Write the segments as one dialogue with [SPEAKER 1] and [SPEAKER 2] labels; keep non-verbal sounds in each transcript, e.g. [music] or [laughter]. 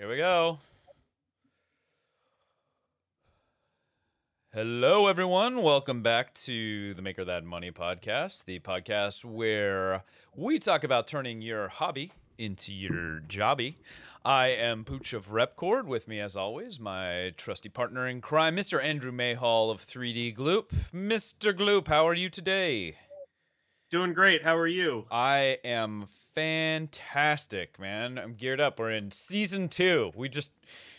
[SPEAKER 1] Here we go. Hello, everyone. Welcome back to the Maker That Money podcast, the podcast where we talk about turning your hobby into your jobby. I am Pooch of Repkord. With me, as always, my trusty partner in crime, Mr. Andrew Mayhall of 3D Gloop. Mr. Gloop, how are you today?
[SPEAKER 2] Doing great. How are you?
[SPEAKER 1] I am fantastic, man. I'm geared up. We're in season two. We just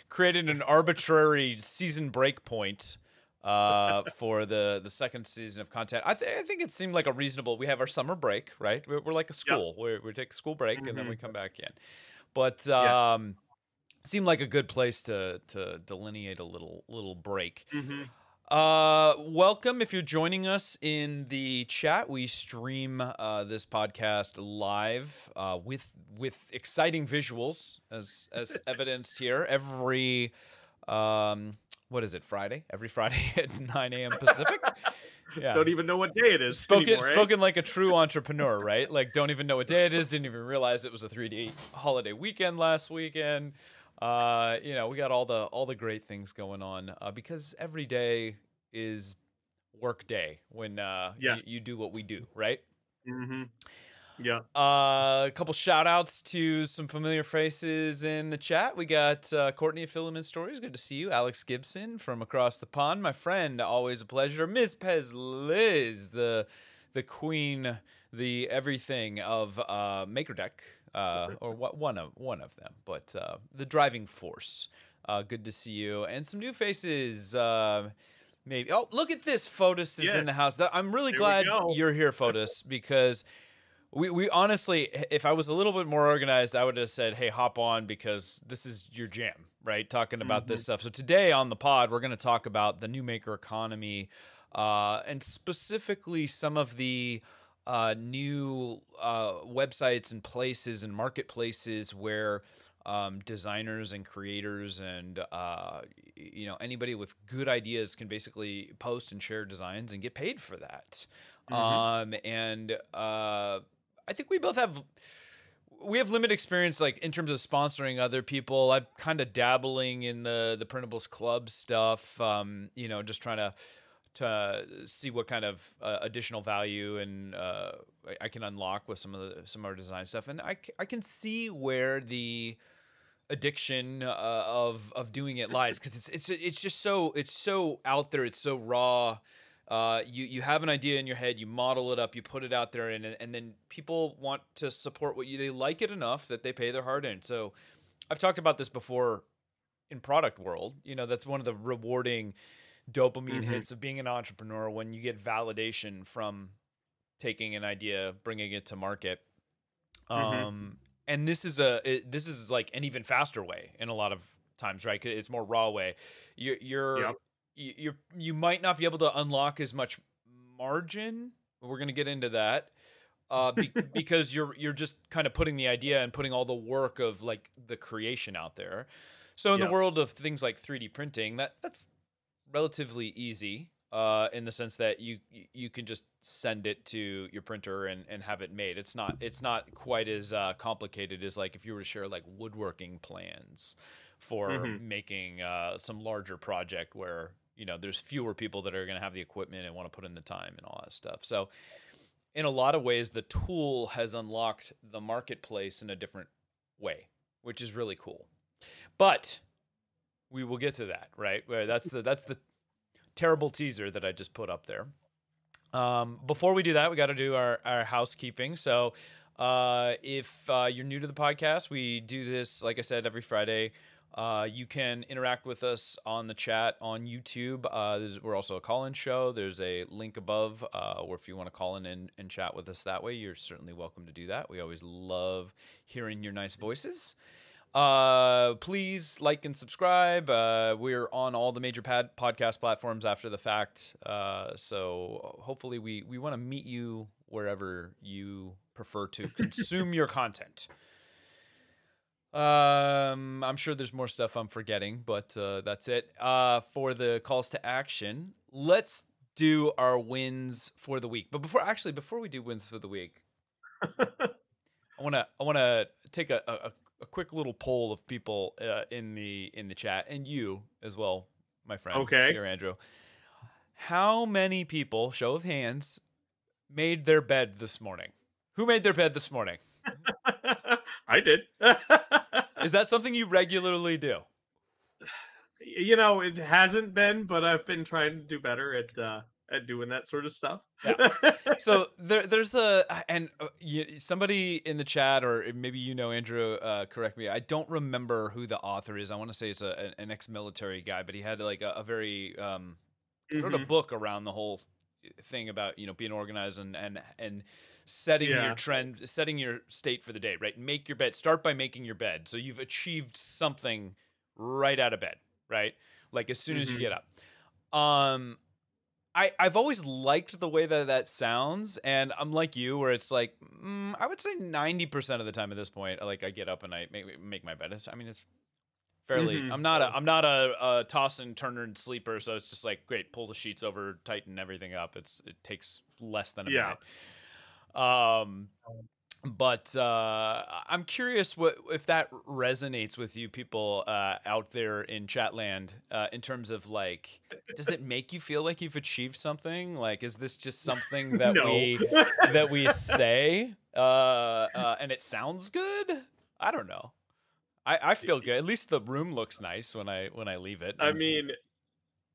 [SPEAKER 1] created an arbitrary season break point uh, [laughs] for the the second season of content. I, th- I think it seemed like a reasonable. We have our summer break, right? We're, we're like a school. We take a school break mm-hmm. and then we mm-hmm. come back in. But um, yes. seemed like a good place to to delineate a little little break. Mm-hmm. Uh, welcome if you're joining us in the chat. We stream uh, this podcast live uh, with with exciting visuals, as as [laughs] evidenced here every um, what is it Friday? Every Friday [laughs] at 9 a.m. Pacific. [laughs]
[SPEAKER 2] Yeah. Don't even know what day it is.
[SPEAKER 1] Spoken
[SPEAKER 2] anymore,
[SPEAKER 1] eh? spoken like a true entrepreneur, right? Like don't even know what day it is. Didn't even realize it was a 3D holiday weekend last weekend. Uh, you know, we got all the all the great things going on uh, because every day is work day when uh, yes. you, you do what we do, right?
[SPEAKER 2] Mm-hmm. Yeah.
[SPEAKER 1] Uh, a couple shout outs to some familiar faces in the chat. We got uh, Courtney of Filament Stories. Good to see you. Alex Gibson from across the pond. My friend, always a pleasure. Ms. Pez Liz, the the queen, the everything of uh, MakerDeck, uh, or what one of one of them, but uh, the driving force. Uh, good to see you, and some new faces. Uh, maybe. Oh, look at this. Fotis is in the house. I'm really glad you're here, Fotis, [laughs] because we, we honestly, if I was a little bit more organized, I would have said, hey, hop on because this is your jam, right? Talking about mm-hmm. this stuff. So today on the pod, we're going to talk about the new maker economy uh, and specifically some of the uh, new uh, websites and places and marketplaces where um, designers and creators and uh, you know anybody with good ideas can basically post and share designs and get paid for that. Mm-hmm. Um, and uh, I think we both have we have limited experience like in terms of sponsoring other people. I'm kind of dabbling in the the printables club stuff. Um, you know, just trying to to see what kind of uh, additional value and uh, I can unlock with some of the some of our design stuff, and I, I can see where the addiction uh, of of doing it lies because it's it's it's just so it's so out there, it's so raw uh, you you have an idea in your head, you model it up, you put it out there, and and then people want to support what you they like it enough that they pay their hard in. So, I've talked about this before in product world. You know, that's one of the rewarding dopamine mm-hmm. hits of being an entrepreneur when you get validation from taking an idea, bringing it to market. Mm-hmm. Um, and this is a it, this is like an even faster way in a lot of times, right? It's more raw way. You're you're yep you you might not be able to unlock as much margin. We're going to get into that. Uh, be, [laughs] because you're you're just kind of putting the idea and putting all the work of like the creation out there. So in the world of things like 3D printing, that that's relatively easy uh, in the sense that you you can just send it to your printer and, and have it made. It's not it's not quite as uh, complicated as like if you were to share like woodworking plans for mm-hmm. making uh, some larger project where you know there's fewer people that are going to have the equipment and want to put in the time and all that stuff so in a lot of ways the tool has unlocked the marketplace in a different way which is really cool but we will get to that right that's the that's the terrible teaser that i just put up there um, before we do that we got to do our, our housekeeping so uh, if uh, you're new to the podcast we do this like i said every friday uh, you can interact with us on the chat on YouTube. Uh, we're also a call in show. There's a link above uh, or if you want to call in and, and, chat with us that way, you're certainly welcome to do that. We always love hearing your nice voices. Uh, please like and subscribe. Uh, we're on all the major pad- podcast platforms after the fact. Uh, so hopefully, we, we want to meet you wherever you prefer to [laughs] consume your content. Um, I'm sure there's more stuff I'm forgetting, but uh, that's it. Uh, for the calls to action, let's do our wins for the week. But before, actually, before we do wins for the week, [laughs] I wanna I wanna take a, a, a quick little poll of people uh, in the in the chat and you as well, my friend.
[SPEAKER 2] Okay.
[SPEAKER 1] Here, Andrew. How many people, show of hands, made their bed this morning? Who made their bed this morning? [laughs]
[SPEAKER 2] I did. [laughs]
[SPEAKER 1] Is that something you regularly do?
[SPEAKER 2] You know, it hasn't been, but I've been trying to do better at uh, at doing that sort of stuff.
[SPEAKER 1] Yeah. [laughs] so there, there's a and uh, you, somebody in the chat or maybe you know Andrew, uh, correct me. I don't remember who the author is. I want to say it's a, an ex-military guy, but he had like a, a very um, mm-hmm. wrote a mm-hmm. book around the whole thing about you know being organized and and and setting yeah. your trend, setting your state for the day. Right, make your bed. Start by making your bed. So you've achieved something right out of bed. Right, like as soon mm-hmm. as you mm-hmm. get up. Um, I, I've always liked the way that that sounds, and I'm like you, where it's like mm, I would say 90% of the time at this point, like I get up and I make make my bed. It's, I mean, it's fairly. Mm-hmm. I'm not a I'm not a, a toss and turn and sleeper, so it's just like great. Pull the sheets over, tighten everything up. It's it takes less than a yeah. minute. Um, but uh, I'm curious what if that resonates with you people uh, out there in Chatland uh, in terms of like, does it make you feel like you've achieved something? Like, is this just something [laughs] that we that we say uh, uh, and it sounds good? I don't know. I, I feel good. At least the room looks nice when I when I leave it.
[SPEAKER 2] I mean,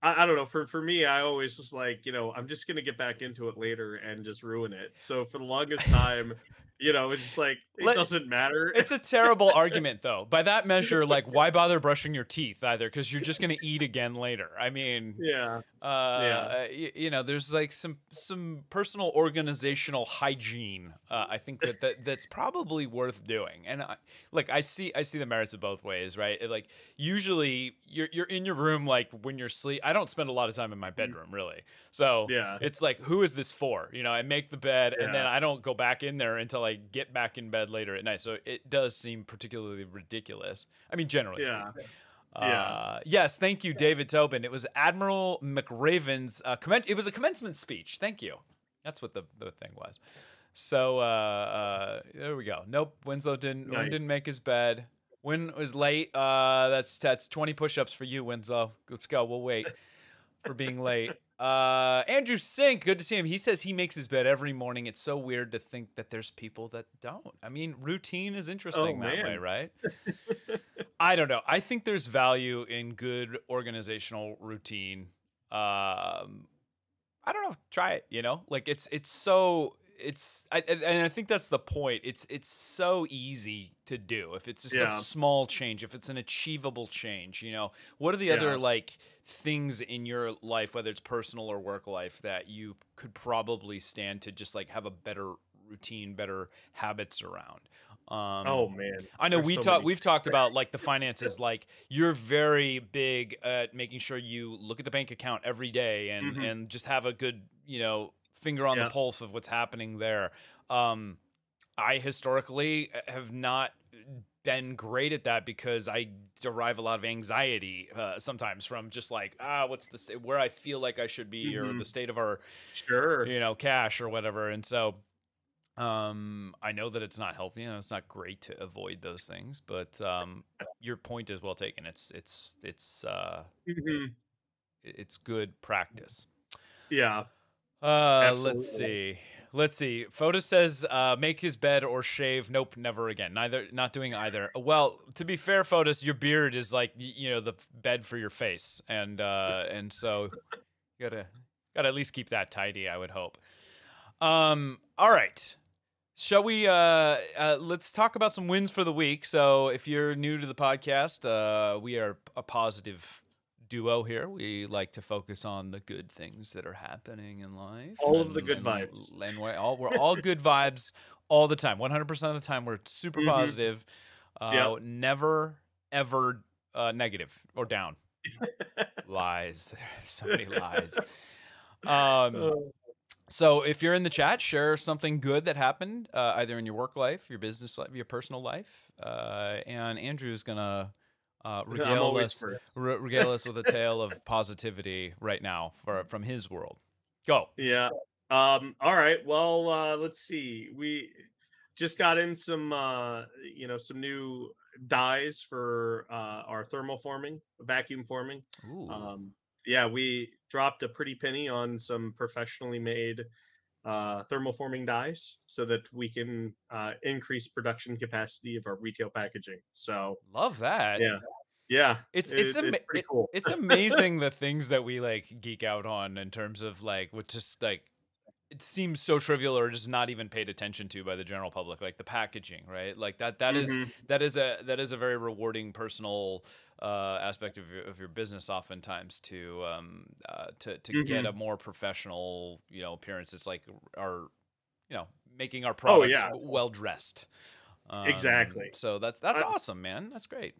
[SPEAKER 2] I, I, don't know. For for me, I always just like you know I'm just gonna get back into it later and just ruin it. So for the longest time, you know, it's just like it Let, doesn't matter.
[SPEAKER 1] It's a terrible [laughs] argument, though. By that measure, like, why bother brushing your teeth either? Because you're just gonna eat again later. I mean,
[SPEAKER 2] yeah,
[SPEAKER 1] uh, yeah. You, you, know, there's like some some personal organizational hygiene. Uh, I think that, that that's probably worth doing. And I, like, I see I see the merits of both ways, right? It, like, usually you're you're in your room like when you're sleep. I don't spend a lot of time in my mm. bedroom really, so
[SPEAKER 2] yeah,
[SPEAKER 1] it's like, who is this for? You know, I make the bed yeah. and then I don't go back in there until like get back in bed later at night. So it does seem particularly ridiculous. I mean, generally yeah. speaking. Yeah. Uh, yes, thank you, David Tobin. It was Admiral McRaven's uh, comment. It was a commencement speech. Thank you. That's what the, the thing was. So uh, uh, there we go. Nope, Winslow didn't nice. didn't make his bed. Win was late. Uh, that's that's twenty push-ups for you, Winslow. Let's go. We'll wait for being late. Uh, Andrew Sink, good to see him. He says he makes his bed every morning. It's so weird to think that there's people that don't. I mean, routine is interesting oh, that way, right? [laughs] I don't know. I think there's value in good organizational routine. Um, I don't know. Try it. You know, like it's it's so it's I, and I think that's the point. It's it's so easy to do if it's just yeah. a small change, if it's an achievable change. You know, what are the yeah. other like things in your life, whether it's personal or work life, that you could probably stand to just like have a better routine, better habits around?
[SPEAKER 2] Um, oh man,
[SPEAKER 1] I know There's we so talk. We've talked about like the finances. Like you're very big at making sure you look at the bank account every day and mm-hmm. and just have a good you know finger on yeah. the pulse of what's happening there. Um, I historically uh, have not been great at that because I derive a lot of anxiety uh, sometimes from just like ah what's the where I feel like I should be mm-hmm. or the state of our
[SPEAKER 2] sure
[SPEAKER 1] you know cash or whatever and so um I know that it's not healthy and it's not great to avoid those things but um your point is well taken it's it's it's uh mm-hmm. it's good practice
[SPEAKER 2] yeah
[SPEAKER 1] uh, let's see. Let's see. Fotis says, uh, make his bed or shave. Nope, never again. Neither, not doing either. Well, to be fair, Fotis, your beard is like you know the bed for your face, and uh, and so you gotta gotta at least keep that tidy. I would hope. Um. All right. Shall we? Uh, uh, let's talk about some wins for the week. So, if you're new to the podcast, uh, we are a positive duo here. We like to focus on the good things that are happening in life.
[SPEAKER 2] All and, of the good and, vibes.
[SPEAKER 1] And we're all, we're all good vibes all the time. 100% of the time, we're super mm-hmm. positive. Uh, yep. Never, ever uh, negative or down. [laughs] lies. [laughs] so many lies. [laughs] Um, oh. so if you're in the chat, share something good that happened, uh, either in your work life, your business life, your personal life. Uh, and Andrew is going to uh, regale us re- regale us with a tale of positivity right now for from his world. Go.
[SPEAKER 2] Yeah. Um. All right. Well, uh, let's see. We just got in some, uh, you know, some new dies for uh, our thermal forming, vacuum forming. Um, yeah, we dropped a pretty penny on some professionally made uh, thermoforming dies so that we can uh, increase production capacity of our retail packaging. So
[SPEAKER 1] love that.
[SPEAKER 2] Yeah. Yeah,
[SPEAKER 1] it's it's it, ama- it's, cool. it's amazing the things that we like geek out on in terms of like what just like it seems so trivial or just not even paid attention to by the general public like the packaging right like that that mm-hmm. is, that is a that is a very rewarding personal uh, aspect of your, of your business oftentimes to um, uh, to to mm-hmm. get a more professional you know appearance it's like our you know making our oh, products oh, yeah. well dressed
[SPEAKER 2] um, exactly
[SPEAKER 1] so that's that's I, awesome man that's great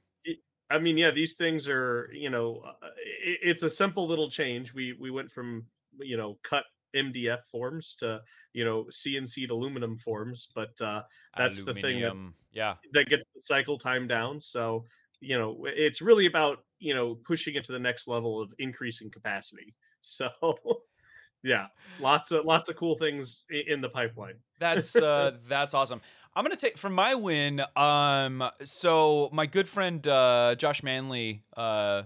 [SPEAKER 2] I mean, yeah, these things are, you know, uh, it, it's a simple little change. We we went from, you know, cut MDF forms to you know CNC aluminum forms, but uh, that's Aluminium. the thing that,
[SPEAKER 1] yeah
[SPEAKER 2] that gets the cycle time down. So you know it's really about you know pushing it to the next level of increasing capacity. [laughs] So yeah, lots of lots of cool things in the pipeline. [laughs]
[SPEAKER 1] That's uh, that's awesome. I'm gonna take for my win. Um, so my good friend uh, Josh Manley. Uh,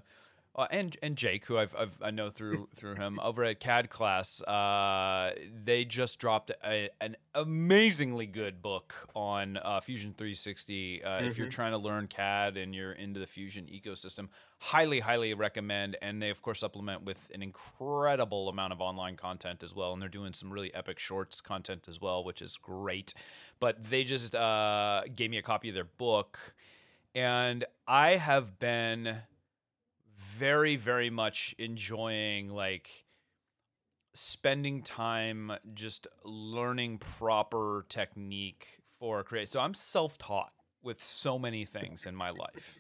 [SPEAKER 1] uh, and and Jake, who I've, I've, i know through [laughs] through him over at CAD class, uh, they just dropped a, an amazingly good book on uh, Fusion 360. Mm-hmm. If you're mm-hmm. trying to learn CAD and you're into the Fusion ecosystem, highly highly recommend. And they of course supplement with an incredible amount of online content as well. And they're doing some really epic shorts content as well, which is great. But they just uh, gave me a copy of their book, and I have been very very much enjoying like spending time just learning proper technique for create. So I'm self-taught with so many things in my life.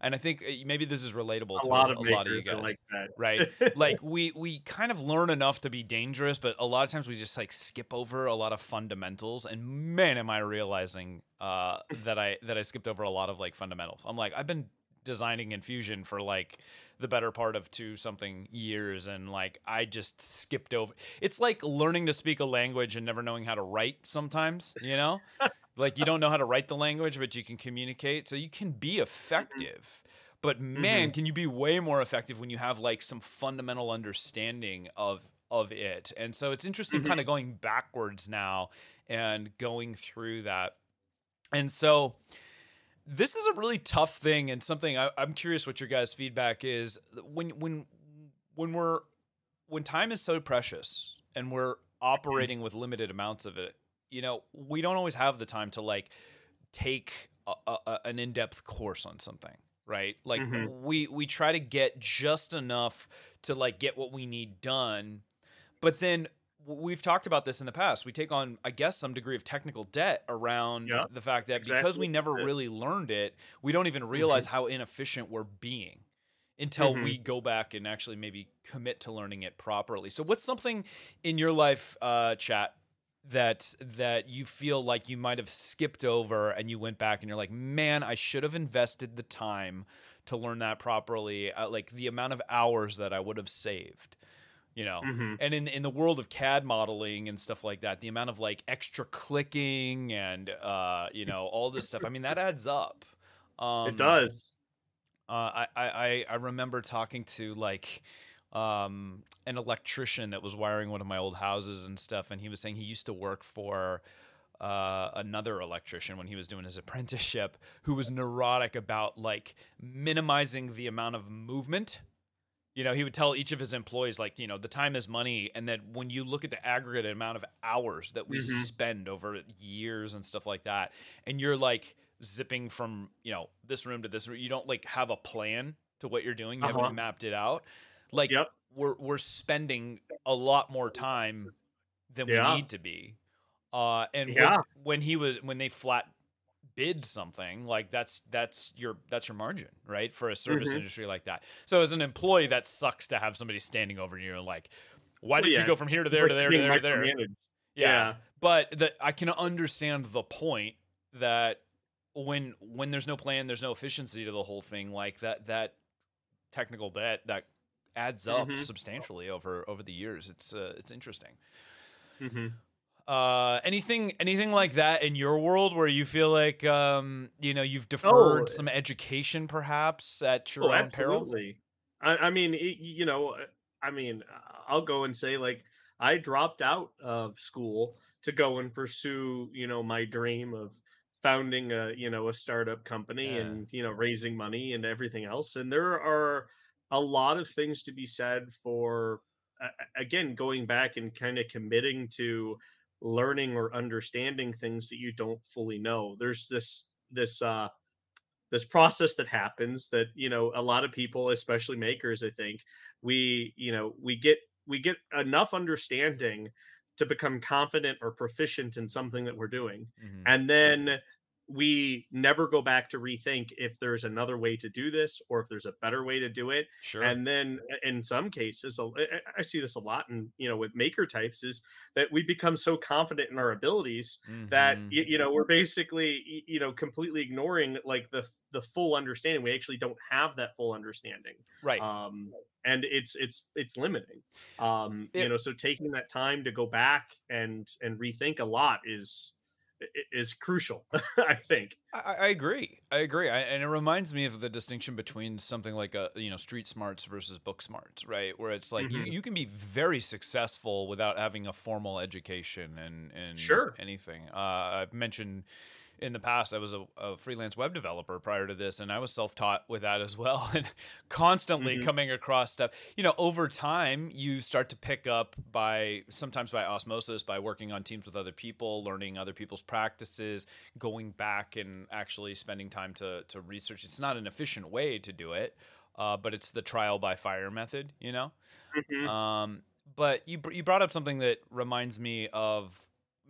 [SPEAKER 1] And I think eh, maybe this is relatable a to lot a, a lot of you guys,
[SPEAKER 2] like
[SPEAKER 1] right? like we we kind of learn enough to be dangerous, but a lot of times we just like skip over a lot of fundamentals. And man, am I realizing uh, that I that I skipped over a lot of like fundamentals. I'm like I've been designing in Fusion for like the better part of two something years and like I just skipped over. It's like learning to speak a language and never knowing how to write sometimes, you know? [laughs] like you don't know how to write the language but you can communicate so you can be mm-hmm. effective. But man, mm-hmm. can you be way more effective when you have like some fundamental understanding of of it. And so it's interesting mm-hmm. kind of going backwards now and going through that. And so this is a really tough thing and something I, am curious what your guys' feedback is when when when we're when time is so precious and we're operating with limited amounts of it you know we don't always have the time to like take a, a, an in-depth course on something right like mm-hmm. we we try to get just enough to like get what we need done but then we've talked about this in the past. We take on, I guess, some degree of technical debt around yeah, the fact that exactly. because we never really learned it, we don't even realize mm-hmm. how inefficient we're being until mm-hmm. we go back and actually maybe commit to learning it properly. So, what's something in your life, uh, chat, that that you feel like you might have skipped over and you went back and you're like, man, I should have invested the time to learn that properly. Uh, like the amount of hours that I would have saved you know? Mm-hmm. and in in the world of cad modeling and stuff like that the amount of like extra clicking and uh you know all this stuff i mean that adds up.
[SPEAKER 2] Um it does.
[SPEAKER 1] uh, I, I i remember talking to like um an electrician that was wiring one of my old houses and stuff and he was saying he used to work for uh, another electrician when he was doing his [laughs] apprenticeship who was neurotic about like minimizing the amount of movement you know, he would tell each of his employees, like, you know, the time is money. And that when you look at the aggregate amount of hours that we mm-hmm. spend over years and stuff like that, and you're like zipping from, you know, this room to this room, you don't like have a plan to what you're doing. You uh-huh. haven't mapped it out. Like, yep. we're, we're spending a lot more time than yeah. we need to be. Uh, and yeah. when, when he was, when they flat bid something like that's that's your that's your margin right for a service mm-hmm. industry like that so as an employee that sucks to have somebody standing over you and like why well, did yeah. you go from here to there to there to there to there yeah. yeah but that i can understand the point that when when there's no plan there's no efficiency to the whole thing like that that technical debt that adds up mm-hmm. substantially over over the years it's uh, it's interesting
[SPEAKER 2] mm-hmm.
[SPEAKER 1] Uh, anything anything like that in your world where you feel like um, you know you've deferred oh, some education perhaps at your
[SPEAKER 2] oh,
[SPEAKER 1] own
[SPEAKER 2] absolutely. peril? I, I mean, it, you know, I mean, I'll go and say like I dropped out of school to go and pursue, you know, my dream of founding a, you know, a startup company yeah. and, you know, raising money and everything else. And there are a lot of things to be said for again going back and kind of committing to learning or understanding things that you don't fully know there's this this uh this process that happens that you know a lot of people especially makers i think we you know we get we get enough understanding to become confident or proficient in something that we're doing mm-hmm. and then we never go back to rethink if there's another way to do this or if there's a better way to do it.
[SPEAKER 1] Sure.
[SPEAKER 2] And then in some cases i see this a lot and you know with maker types is that we become so confident in our abilities mm-hmm. that you know we're basically you know completely ignoring like the the full understanding. We actually don't have that full understanding
[SPEAKER 1] right.
[SPEAKER 2] um and it's it's it's limiting. Um it, you know so taking that time to go back and and rethink a lot is is crucial. [laughs] I think.
[SPEAKER 1] I, I, agree. I agree. I, and it reminds me of the distinction between something like a you know street smarts versus book smarts, right? Where it's like mm-hmm. you, you can be very successful without having a formal education and and
[SPEAKER 2] sure.
[SPEAKER 1] anything. Uh, I've mentioned in the past, I was a, a, freelance web developer prior to this, and I was self taught with that as well, [laughs] and constantly mm-hmm. coming across stuff. You know, over time, you start to pick up by sometimes by osmosis, by working on teams with other people, learning other people's practices, going back and actually spending time to to research. It's not an efficient way to do it, uh, but it's the trial by fire method. You know. Mm-hmm. Um, but you you brought up something that reminds me of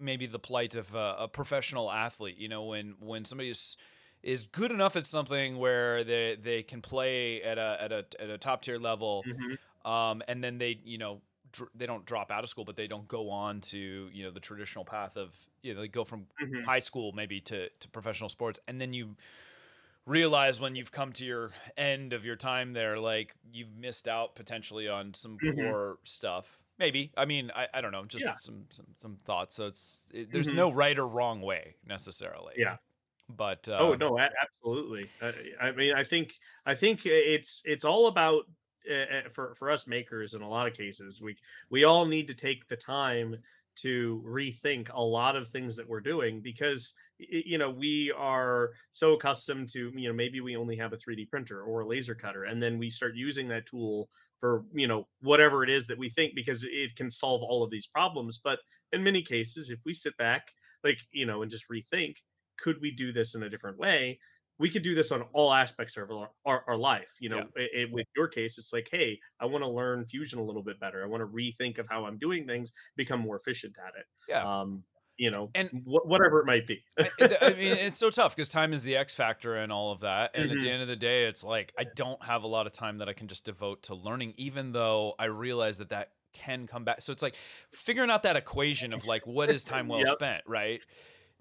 [SPEAKER 1] maybe the plight of a, a professional athlete. You know, when when somebody is is good enough at something where they they can play at a at a at a top tier level, mm-hmm. um, and then they you know dr- they don't drop out of school, but they don't go on to you know the traditional path of you know they go from mm-hmm. high school maybe to to professional sports, and then you realize when you've come to your end of your time there like you've missed out potentially on some mm-hmm. core stuff Maybe. I mean, I, I don't know. Just yeah. some, some some thoughts. So it's it, there's mm-hmm. no right or wrong way necessarily.
[SPEAKER 2] Yeah.
[SPEAKER 1] But uh,
[SPEAKER 2] oh no, absolutely. I mean, I think I think it's it's all about uh, for for us makers in a lot of cases. We we all need to take the time to rethink a lot of things that we're doing because you know we are so accustomed to you know maybe we only have a 3d printer or a laser cutter and then we start using that tool for you know whatever it is that we think because it can solve all of these problems. But in many cases if we sit back like you know and just rethink could we do this in a different way? We could do this on all aspects of our, our, our life you know yeah. it, it, with your case it's like hey i want to learn fusion a little bit better. I want to rethink of how i'm doing things become more efficient at it.
[SPEAKER 1] Yeah.
[SPEAKER 2] Um you know, and wh- whatever it might be. [laughs]
[SPEAKER 1] I, mean, it's so tough because time is the X factor and all of that. And mm-hmm. at the mm-hmm. end of the day, it's like I don't have a lot of time that I can just devote to learning, even though I realize that that can come back. So it's like figuring out that equation of like what is time well yep. spent, right?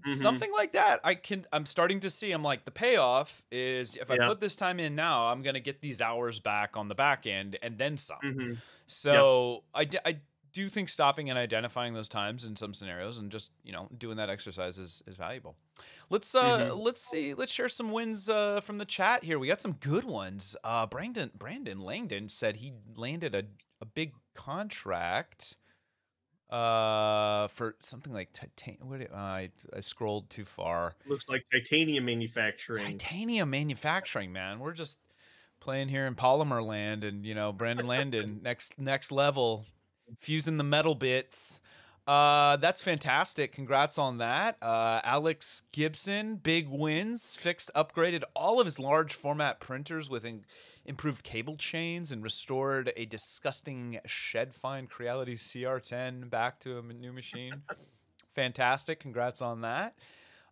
[SPEAKER 1] Mm-hmm. Something like that. I can. I'm starting to see. I'm like the payoff is if I put this time in now, I'm gonna get these hours back on the back end and then some. Mm-hmm. So yep. I, I do you think stopping and identifying those times in some scenarios and just you know doing that exercise is, is valuable. Let's uh mm-hmm. let's see let's share some wins uh from the chat here. We got some good ones. Uh brandon brandon langdon said he landed a, a big contract uh for something like titanium what uh, I, I scrolled too far.
[SPEAKER 2] Looks like titanium manufacturing.
[SPEAKER 1] Titanium manufacturing man. We're just playing here in polymer land and you know brandon landon [laughs] next next level fusing the metal bits. Uh, that's fantastic. Congrats on that. Uh, Alex Gibson, big wins, fixed, upgraded all of his large format printers with in- improved cable chains and restored a disgusting shed fine Creality CR10 back to a new machine. [laughs] fantastic. Congrats on that.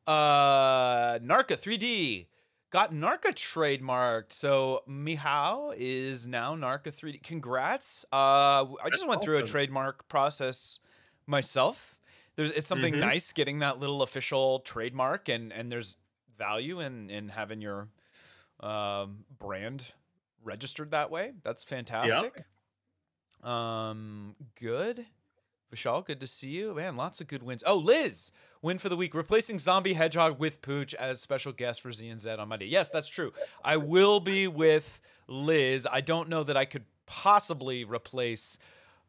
[SPEAKER 1] Uh, Narca 3D got Narca trademarked. So Mihao is now Narca 3D. Congrats. Uh, I just went through a trademark process myself. There's it's something mm-hmm. nice getting that little official trademark and and there's value in in having your um, brand registered that way. That's fantastic. Yep. Um good. Vishal, good to see you. Man, lots of good wins. Oh, Liz, win for the week, replacing Zombie Hedgehog with Pooch as special guest for ZNZ on Monday. Yes, that's true. I will be with Liz. I don't know that I could possibly replace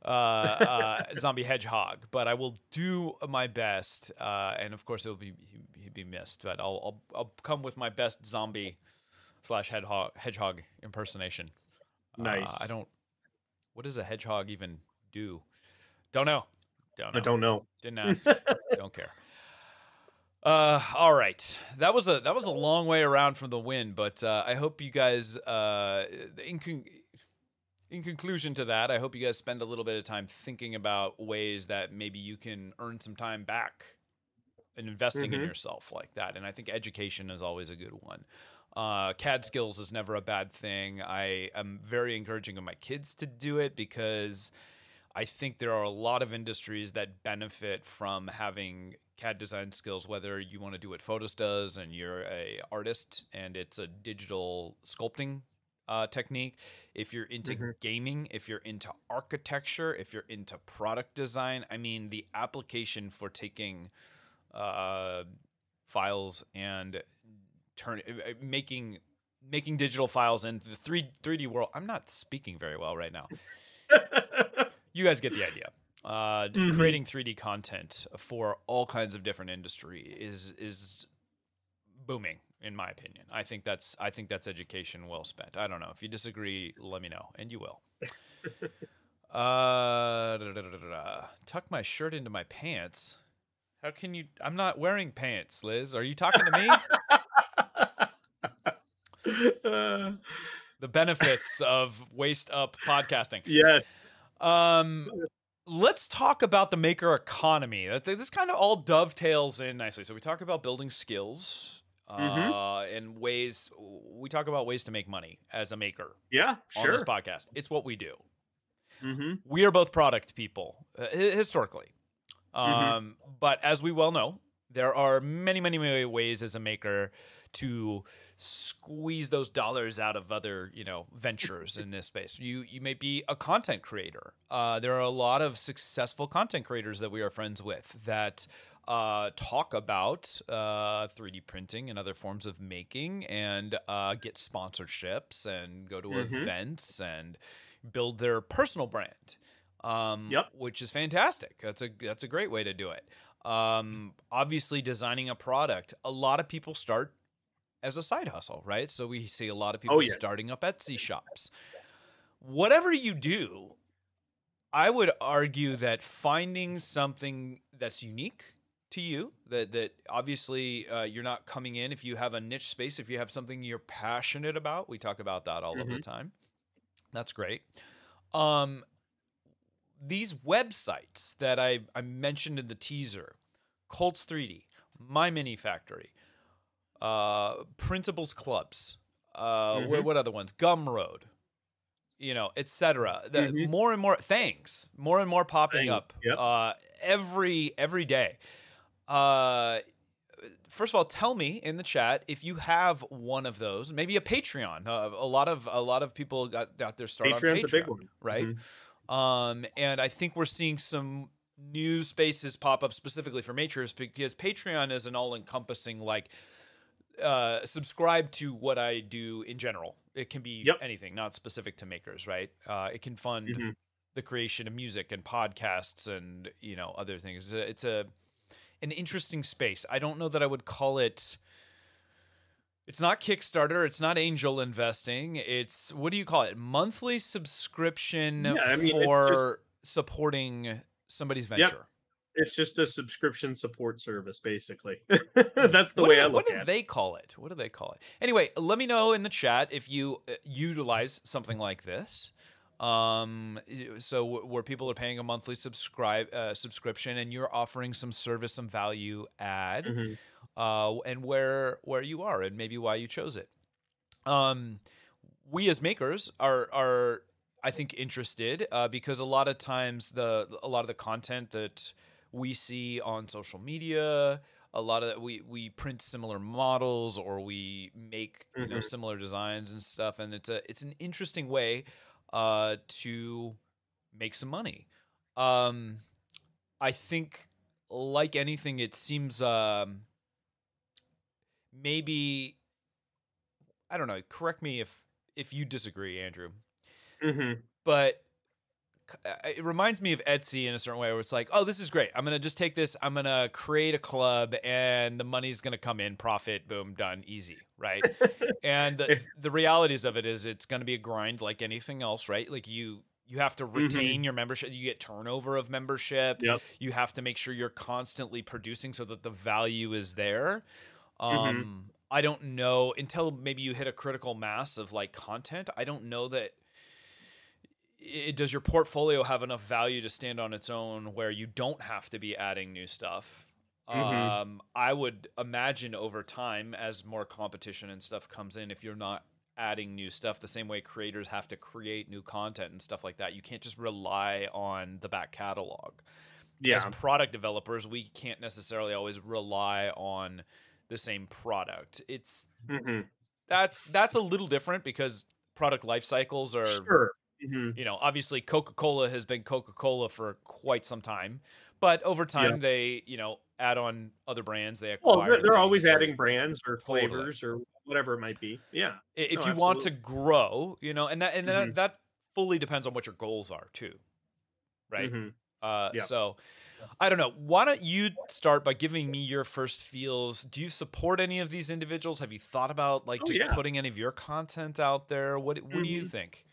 [SPEAKER 1] uh, uh, [laughs] Zombie Hedgehog, but I will do my best. Uh, and of course, it'll be he'd be missed, but I'll, I'll I'll come with my best zombie slash hedgehog hedgehog impersonation.
[SPEAKER 2] Nice.
[SPEAKER 1] I don't. What does a hedgehog even do? Don't know. Don't know.
[SPEAKER 2] I don't know.
[SPEAKER 1] Didn't [laughs] ask. don't care. Uh, all right. That was a that was a long way around from the win, but uh, I hope you guys. Uh, in con- in conclusion to that, I hope you guys spend a little bit of time thinking about ways that maybe you can earn some time back and investing
[SPEAKER 2] Mhm.
[SPEAKER 1] in yourself like that. And I think education is always a good one. Uh, CAD skills is never a bad thing. I am very encouraging of my kids to do it because I think there are a lot of industries that benefit from having CAD design skills. Whether you want to do what Fotis does and you're a artist and it's a digital sculpting uh, technique, if you're into
[SPEAKER 2] Mhm.
[SPEAKER 1] gaming, if you're into architecture, if you're into product design, I mean the application for taking uh, files and turn uh, making making digital files in the 3 3D world. I'm not speaking very well right now [laughs] you guys get the idea. Uh,
[SPEAKER 2] Mhm.
[SPEAKER 1] Creating 3D content for all kinds of different industry is is booming, in my opinion. I think that's I think that's education well spent. I don't know if you disagree. Let me know, and you will. [laughs] uh, da, da, da. Tuck my shirt into my pants. How can you? I'm not wearing pants, Liz. Are you talking to me?
[SPEAKER 2] Uh, [laughs]
[SPEAKER 1] the benefits of waist up podcasting.
[SPEAKER 2] yes.
[SPEAKER 1] Um, let's talk about the maker economy. This kind of all dovetails in nicely. So we talk about building skills, uh,
[SPEAKER 2] Mhm.
[SPEAKER 1] and ways. We talk about ways to make money as a maker
[SPEAKER 2] Yeah.
[SPEAKER 1] on
[SPEAKER 2] Sure.
[SPEAKER 1] this podcast. It's what we do.
[SPEAKER 2] hmm
[SPEAKER 1] We are both product people uh, hi- historically,
[SPEAKER 2] Mm-hmm.
[SPEAKER 1] um, but as we well know, there are many, many, many ways as a maker to squeeze those dollars out of other you know ventures in this space you you may be a content creator uh, there are a lot of successful content creators that we are friends with that uh, talk about uh, 3d printing and other forms of making and uh, get sponsorships and go to
[SPEAKER 2] Mhm.
[SPEAKER 1] events and build their personal brand um,
[SPEAKER 2] Yep.
[SPEAKER 1] which is fantastic that's a that's a great way to do it um, obviously designing a product a lot of people start as a side hustle, right? So we see a lot of people
[SPEAKER 2] Oh, yes.
[SPEAKER 1] starting up Etsy shops. Whatever you do, I would argue that finding something that's unique to you, that that obviously uh, you're not coming in if you have a niche space, if you have something you're passionate about. We talk about that all of the time. That's great. Um, these websites that I, I mentioned in the teaser, Cults 3D, My Mini Factory, uh, Printables Clubs, uh, what,
[SPEAKER 2] Mhm.
[SPEAKER 1] what other ones? Gumroad, you know, etc.
[SPEAKER 2] Mhm.
[SPEAKER 1] more and more things, more and more popping up
[SPEAKER 2] yep.
[SPEAKER 1] uh, every every day. Uh, first of all, tell me in the chat if you have one of those, maybe a Patreon. Uh, a lot of a lot of people got got their start
[SPEAKER 2] Patreon's
[SPEAKER 1] on Patreon,
[SPEAKER 2] a big one.
[SPEAKER 1] right?
[SPEAKER 2] Mhm.
[SPEAKER 1] Um, and I think we're seeing some new spaces pop up specifically for makers because Patreon is an all encompassing like uh, subscribe to what I do in general. It can be
[SPEAKER 2] Yep.
[SPEAKER 1] anything, not specific to makers, right? Uh, it can fund
[SPEAKER 2] Mhm.
[SPEAKER 1] the creation of music and podcasts and you know other things. It's a, an interesting space. I don't know that I would call it. It's not Kickstarter. It's not angel investing. It's what do you call it? Monthly subscription
[SPEAKER 2] Yeah, I mean,
[SPEAKER 1] for supporting somebody's venture.
[SPEAKER 2] It's just a subscription support service, basically. [laughs] That's the
[SPEAKER 1] what
[SPEAKER 2] way
[SPEAKER 1] do,
[SPEAKER 2] I
[SPEAKER 1] what
[SPEAKER 2] look
[SPEAKER 1] do
[SPEAKER 2] at it.
[SPEAKER 1] What do they call it? What do they call it? Anyway, let me know in the chat if you uh, utilize something like this. Um, so where people are paying a monthly subscribe uh, subscription and you're offering some service, some value add,
[SPEAKER 2] Mhm.
[SPEAKER 1] uh, and where where you are and maybe why you chose it. Um, we as makers are are I think interested uh, because a lot of times the a lot of the content that we see on social media, a lot of that we we print similar models or we make you know similar designs and stuff, and it's a it's an interesting way uh, to make some money. Um, I think, like anything, it seems um, maybe I don't know. Correct me if if you disagree, Andrew.
[SPEAKER 2] Mm-hmm.
[SPEAKER 1] But it reminds me of Etsy in a certain way, where it's like, oh, this is great. I'm gonna just take this. I'm gonna create a club, and the money's gonna come in, profit, boom, done, easy, right? [laughs] and the, the realities of it is, it's gonna be a grind like anything else, right? Like you you have to
[SPEAKER 2] Mm-hmm.
[SPEAKER 1] retain your membership. You get turnover of membership.
[SPEAKER 2] Yep.
[SPEAKER 1] You have to make sure you're constantly producing so that the value is there.
[SPEAKER 2] Mm-hmm.
[SPEAKER 1] Um, I don't know until maybe you hit a critical mass of like content. I don't know that it, does your portfolio have enough value to stand on its own where you don't have to be adding new stuff.
[SPEAKER 2] Mhm.
[SPEAKER 1] Um, I would imagine over time, as more competition and stuff comes in, if you're not adding new stuff, the same way creators have to create new content and stuff like that, you can't just rely on the back catalog.
[SPEAKER 2] Yeah.
[SPEAKER 1] As product developers, we can't necessarily always rely on the same product. It's
[SPEAKER 2] hmm
[SPEAKER 1] that's that's a little different because product life cycles are
[SPEAKER 2] Sure. Hmm
[SPEAKER 1] you know, obviously Coca-Cola has been Coca-Cola for quite some time, but over time
[SPEAKER 2] Yeah.
[SPEAKER 1] they, you know, add on other brands. They
[SPEAKER 2] Well,
[SPEAKER 1] acquire.
[SPEAKER 2] they're, they're always adding brands or
[SPEAKER 1] Totally.
[SPEAKER 2] flavors or whatever it might be. Yeah.
[SPEAKER 1] If
[SPEAKER 2] No,
[SPEAKER 1] you want to grow, you know, and that and that,
[SPEAKER 2] Mhm.
[SPEAKER 1] that fully depends on what your goals are too, right?
[SPEAKER 2] Mhm.
[SPEAKER 1] Uh,
[SPEAKER 2] Yeah.
[SPEAKER 1] So, I don't know. Why don't you start by giving me your first feels? Do you support any of these individuals? Have you thought about like
[SPEAKER 2] Oh,
[SPEAKER 1] just
[SPEAKER 2] yeah.
[SPEAKER 1] putting any of your content out there? What What do you
[SPEAKER 2] Mhm.
[SPEAKER 1] think?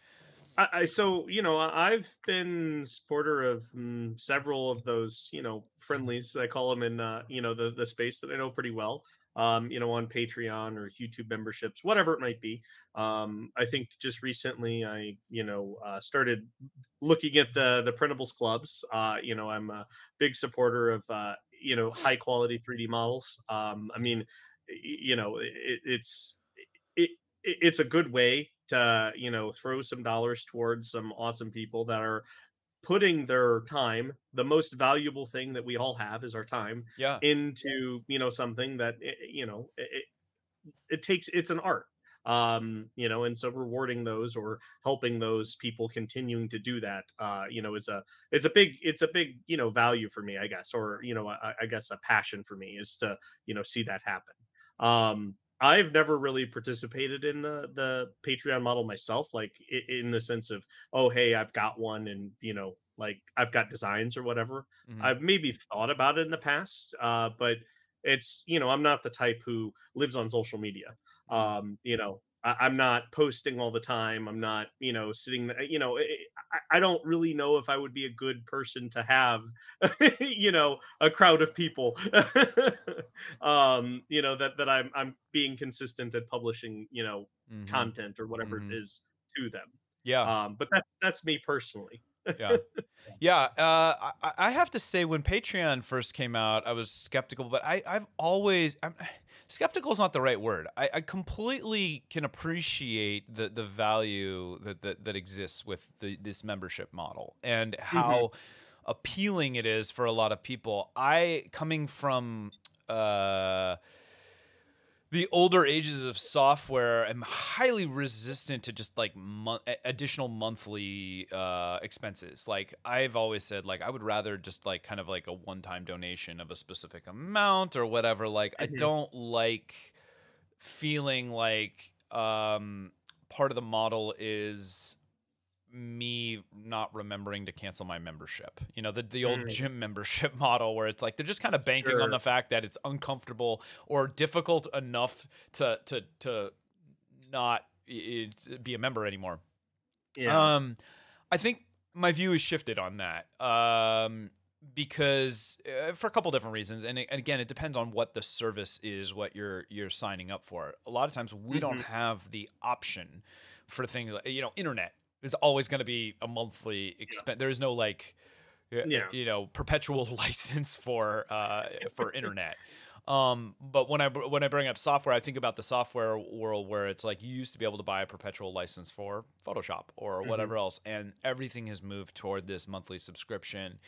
[SPEAKER 2] I, I so you know I've been supporter of mm, several of those you know friendlies I call them in uh, you know the the space that I know pretty well. Um, you know, on Patreon or YouTube memberships, whatever it might be. Um, I think just recently I, you know, uh, started looking at the the printables clubs. Uh, you know, I'm a big supporter of uh, you know high quality 3D models. Um, I mean, you know, it, it's it, it it's a good way to you know throw some dollars towards some awesome people that are putting their time the most valuable thing that we all have is our time
[SPEAKER 1] Yeah.
[SPEAKER 2] into you know something that i- i- you know it, it, it takes it's an art um you know and so rewarding those or helping those people continuing to do that uh you know is a it's a big it's a big you know value for me i guess or you know i, I guess a passion for me is to you know see that happen um I've never really participated in the the Patreon model myself, like in the sense of, oh, hey, I've got one, and you know, like I've got designs or whatever.
[SPEAKER 1] Mhm.
[SPEAKER 2] I've maybe thought about it in the past, uh, but it's you know, I'm not the type who lives on social media. Um, you know, I, I'm not posting all the time. I'm not, you know, sitting. You know, I- I don't really know if I would be a good person to have, [laughs] you know, a crowd of people. [laughs] um, you know that that I'm I'm being consistent at publishing, you know,
[SPEAKER 1] Mhm.
[SPEAKER 2] content or whatever
[SPEAKER 1] Mhm.
[SPEAKER 2] it is to them.
[SPEAKER 1] Yeah.
[SPEAKER 2] Um, but that's that's me personally.
[SPEAKER 1] yeah [laughs] yeah uh, I, I have to say when patreon first came out i was skeptical but I, i've always I'm, [sighs] skeptical is not the right word I, I completely can appreciate the, the value that, that, that exists with the, this membership model and how appealing it is for a lot of people i coming from uh, the older ages of software am highly resistant to just like mon- additional monthly uh, expenses like i've always said like i would rather just like kind of like a one-time donation of a specific amount or whatever like i
[SPEAKER 2] Mhm.
[SPEAKER 1] don't like feeling like um part of the model is me not remembering to cancel my membership. You know, the the old
[SPEAKER 2] Mm.
[SPEAKER 1] gym [laughs] membership model where it's like they're just kind of banking on the fact that it's uncomfortable or difficult enough to to to not i- i- be a member anymore.
[SPEAKER 2] Yeah.
[SPEAKER 1] Um, I think my view has shifted on that. Um, because uh, for a couple different reasons, and, it- and again, it depends on what the service is, what you're you're signing up for. A lot of times, we don't
[SPEAKER 2] Mhm.
[SPEAKER 1] have the option for things like you know, internet is always going to be a monthly expense. There's no like,
[SPEAKER 2] Yeah.
[SPEAKER 1] you know, perpetual [laughs] license for uh for [laughs] internet. Um, but when I when I bring up software, I think about the software world where it's like you used to be able to buy a perpetual license for Photoshop or
[SPEAKER 2] Mhm.
[SPEAKER 1] whatever else, and everything has moved toward this monthly subscription.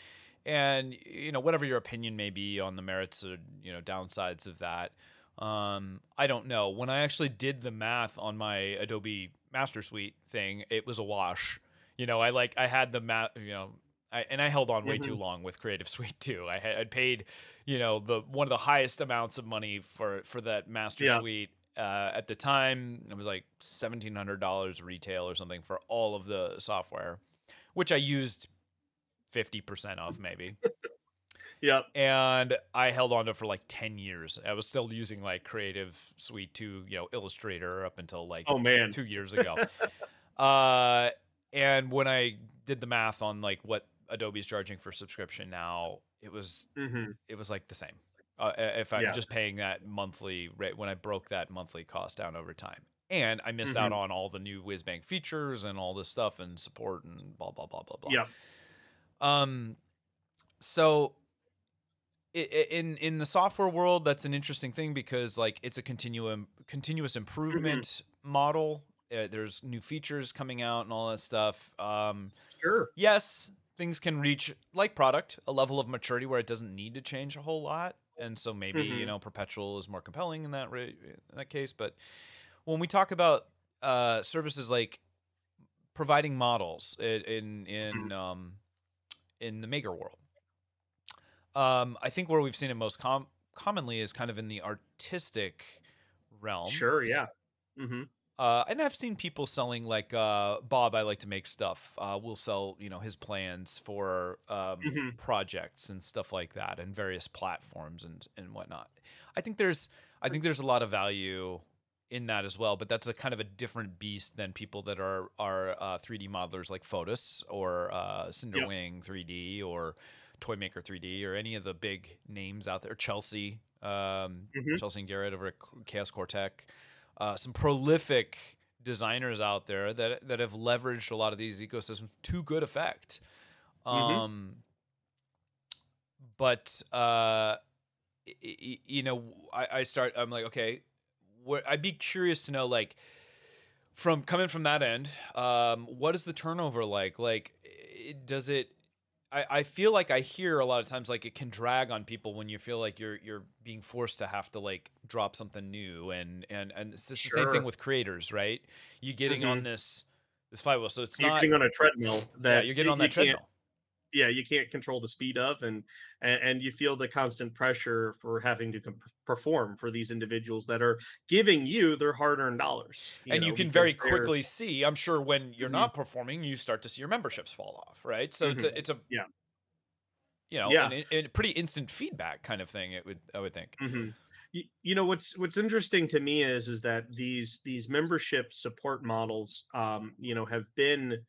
[SPEAKER 1] And you know, whatever your opinion may be on the merits or you know downsides of that, um, I don't know. When I actually did the math on my Adobe Master Suite thing, it was a wash. You know, I like I had the math. You know, I, and I held on way
[SPEAKER 2] Mm-hmm.
[SPEAKER 1] too long with Creative [laughs] Suite too. I had I'd paid, you know, the one of the highest amounts of money for for that Master
[SPEAKER 2] Yeah.
[SPEAKER 1] Suite. Uh, at the time, it was like seventeen hundred dollars retail or something for all of the software, which I used fifty percent of maybe. [laughs]
[SPEAKER 2] Yep.
[SPEAKER 1] and I held on to it for like 10 years. I was still using like Creative Suite 2, you know, Illustrator up until like
[SPEAKER 2] Oh man.
[SPEAKER 1] 2 years ago. [laughs] uh and when I did the math on like what Adobe's charging for subscription now, it was
[SPEAKER 2] hmm
[SPEAKER 1] it was like the same. Uh, if I'm
[SPEAKER 2] Yeah.
[SPEAKER 1] just paying that monthly rate when I broke that monthly cost down over time. And I missed out
[SPEAKER 2] Mhm.
[SPEAKER 1] on all the new Whizbang features and all this stuff and support and blah blah blah blah blah.
[SPEAKER 2] Yep.
[SPEAKER 1] Um, so in in the software world, that's an interesting thing because like it's a continuum continuous improvement model. Uh, there's new features coming out and all that stuff. Um,
[SPEAKER 2] Sure.
[SPEAKER 1] yes, things can reach like product a level of maturity where it doesn't need to change a whole lot, and so maybe you
[SPEAKER 2] Mhm.
[SPEAKER 1] know perpetual is more compelling in that ra- in that case. But when we talk about uh, services like providing models i- in in um, in the maker world, um, I think where we've seen it most com- commonly is kind of in the artistic realm.
[SPEAKER 2] Sure. Yeah. hmm
[SPEAKER 1] Uh, and I've seen people selling like uh, Bob. I like to make stuff. Uh, will sell you know his plans for um,
[SPEAKER 2] Mhm.
[SPEAKER 1] projects and stuff like that, and various platforms and and whatnot. I think there's I think there's a lot of value in that as well. But that's a kind of a different beast than people that are are uh, 3D modelers like Fotis or uh, Cinderwing 3D or Toymaker 3D or any of the big names out there. Chelsea, um,
[SPEAKER 2] Mhm.
[SPEAKER 1] Chelsea and Garrett over at Chaos Core Tech uh, some prolific designers out there that that have leveraged a lot of these ecosystems to good effect.
[SPEAKER 2] Mhm.
[SPEAKER 1] Um, but uh, y- y- you know, I, I start. I'm like, okay, where, I'd be curious to know, like, from coming from that end, um, what is the turnover like? Like, i- does it? I, I feel like I hear a lot of times like it can drag on people when you feel like you're you're being forced to have to like drop something new and and and it's just the same thing with creators, right? You getting on mm-hmm. this this flywheel, so it's
[SPEAKER 2] You're
[SPEAKER 1] not
[SPEAKER 2] getting on a treadmill that
[SPEAKER 1] yeah, you're getting on that treadmill.
[SPEAKER 2] Yeah you can't control the speed of and and, and you feel the constant pressure for having to perform for these individuals that are giving you their hard-earned dollars
[SPEAKER 1] and you can very quickly see i'm sure when you're
[SPEAKER 2] Mhm.
[SPEAKER 1] not performing you start to see your memberships fall off right so it's a it's a
[SPEAKER 2] Yeah.
[SPEAKER 1] you know
[SPEAKER 2] Yeah.
[SPEAKER 1] an, an- pretty instant feedback kind of thing it would i would think
[SPEAKER 2] Mhm. You, you know what's what's interesting to me is is that these these membership support models um you know have been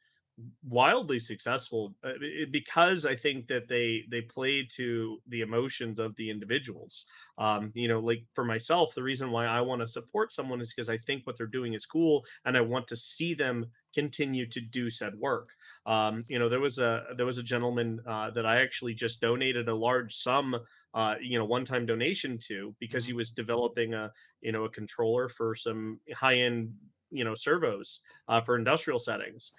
[SPEAKER 2] wildly successful uh, because i think that they they play to the emotions of the individuals. Um you know like for myself the reason why i want to support someone is because i think what they're doing is cool and i want to see them continue to do said work. Um you know there was a there was a gentleman uh, that i actually just donated a large sum uh, you know, one-time donation to because he was developing a, you know, a controller for some high-end, you know, servos uh, for industrial settings.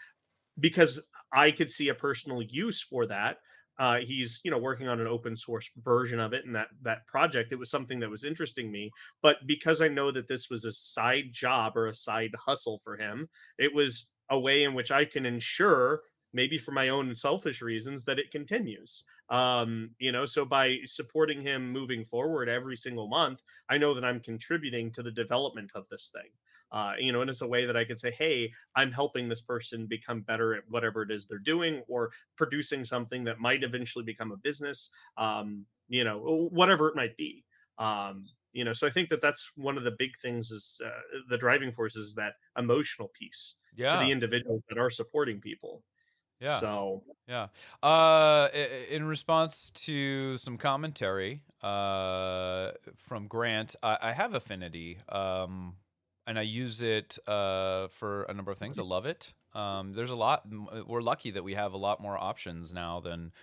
[SPEAKER 2] Because I could see a personal use for that. Uh, he's, you know, working on an open source version of it, and that that project, it was something that was interesting me. But because I know that this was a side job or a side hustle for him, it was a way in which I can ensure maybe for my own selfish reasons that it continues um you know so by supporting him moving forward every single month i know that i'm contributing to the development of this thing uh you know and it's a way that i could say hey i'm helping this person become better at whatever it is they're doing or producing something that might eventually become a business um you know whatever it might be um you know so i think that that's one of the big things is uh, the driving force is that emotional piece
[SPEAKER 1] yeah
[SPEAKER 2] to the individuals that are supporting people
[SPEAKER 1] yeah
[SPEAKER 2] so
[SPEAKER 1] Yeah. Uh, in response to some commentary uh, from Grant, I, I have Affinity, um, and I use it uh, for a number of things. I love it. Um, there's a lot. We're lucky that we have a lot more options now than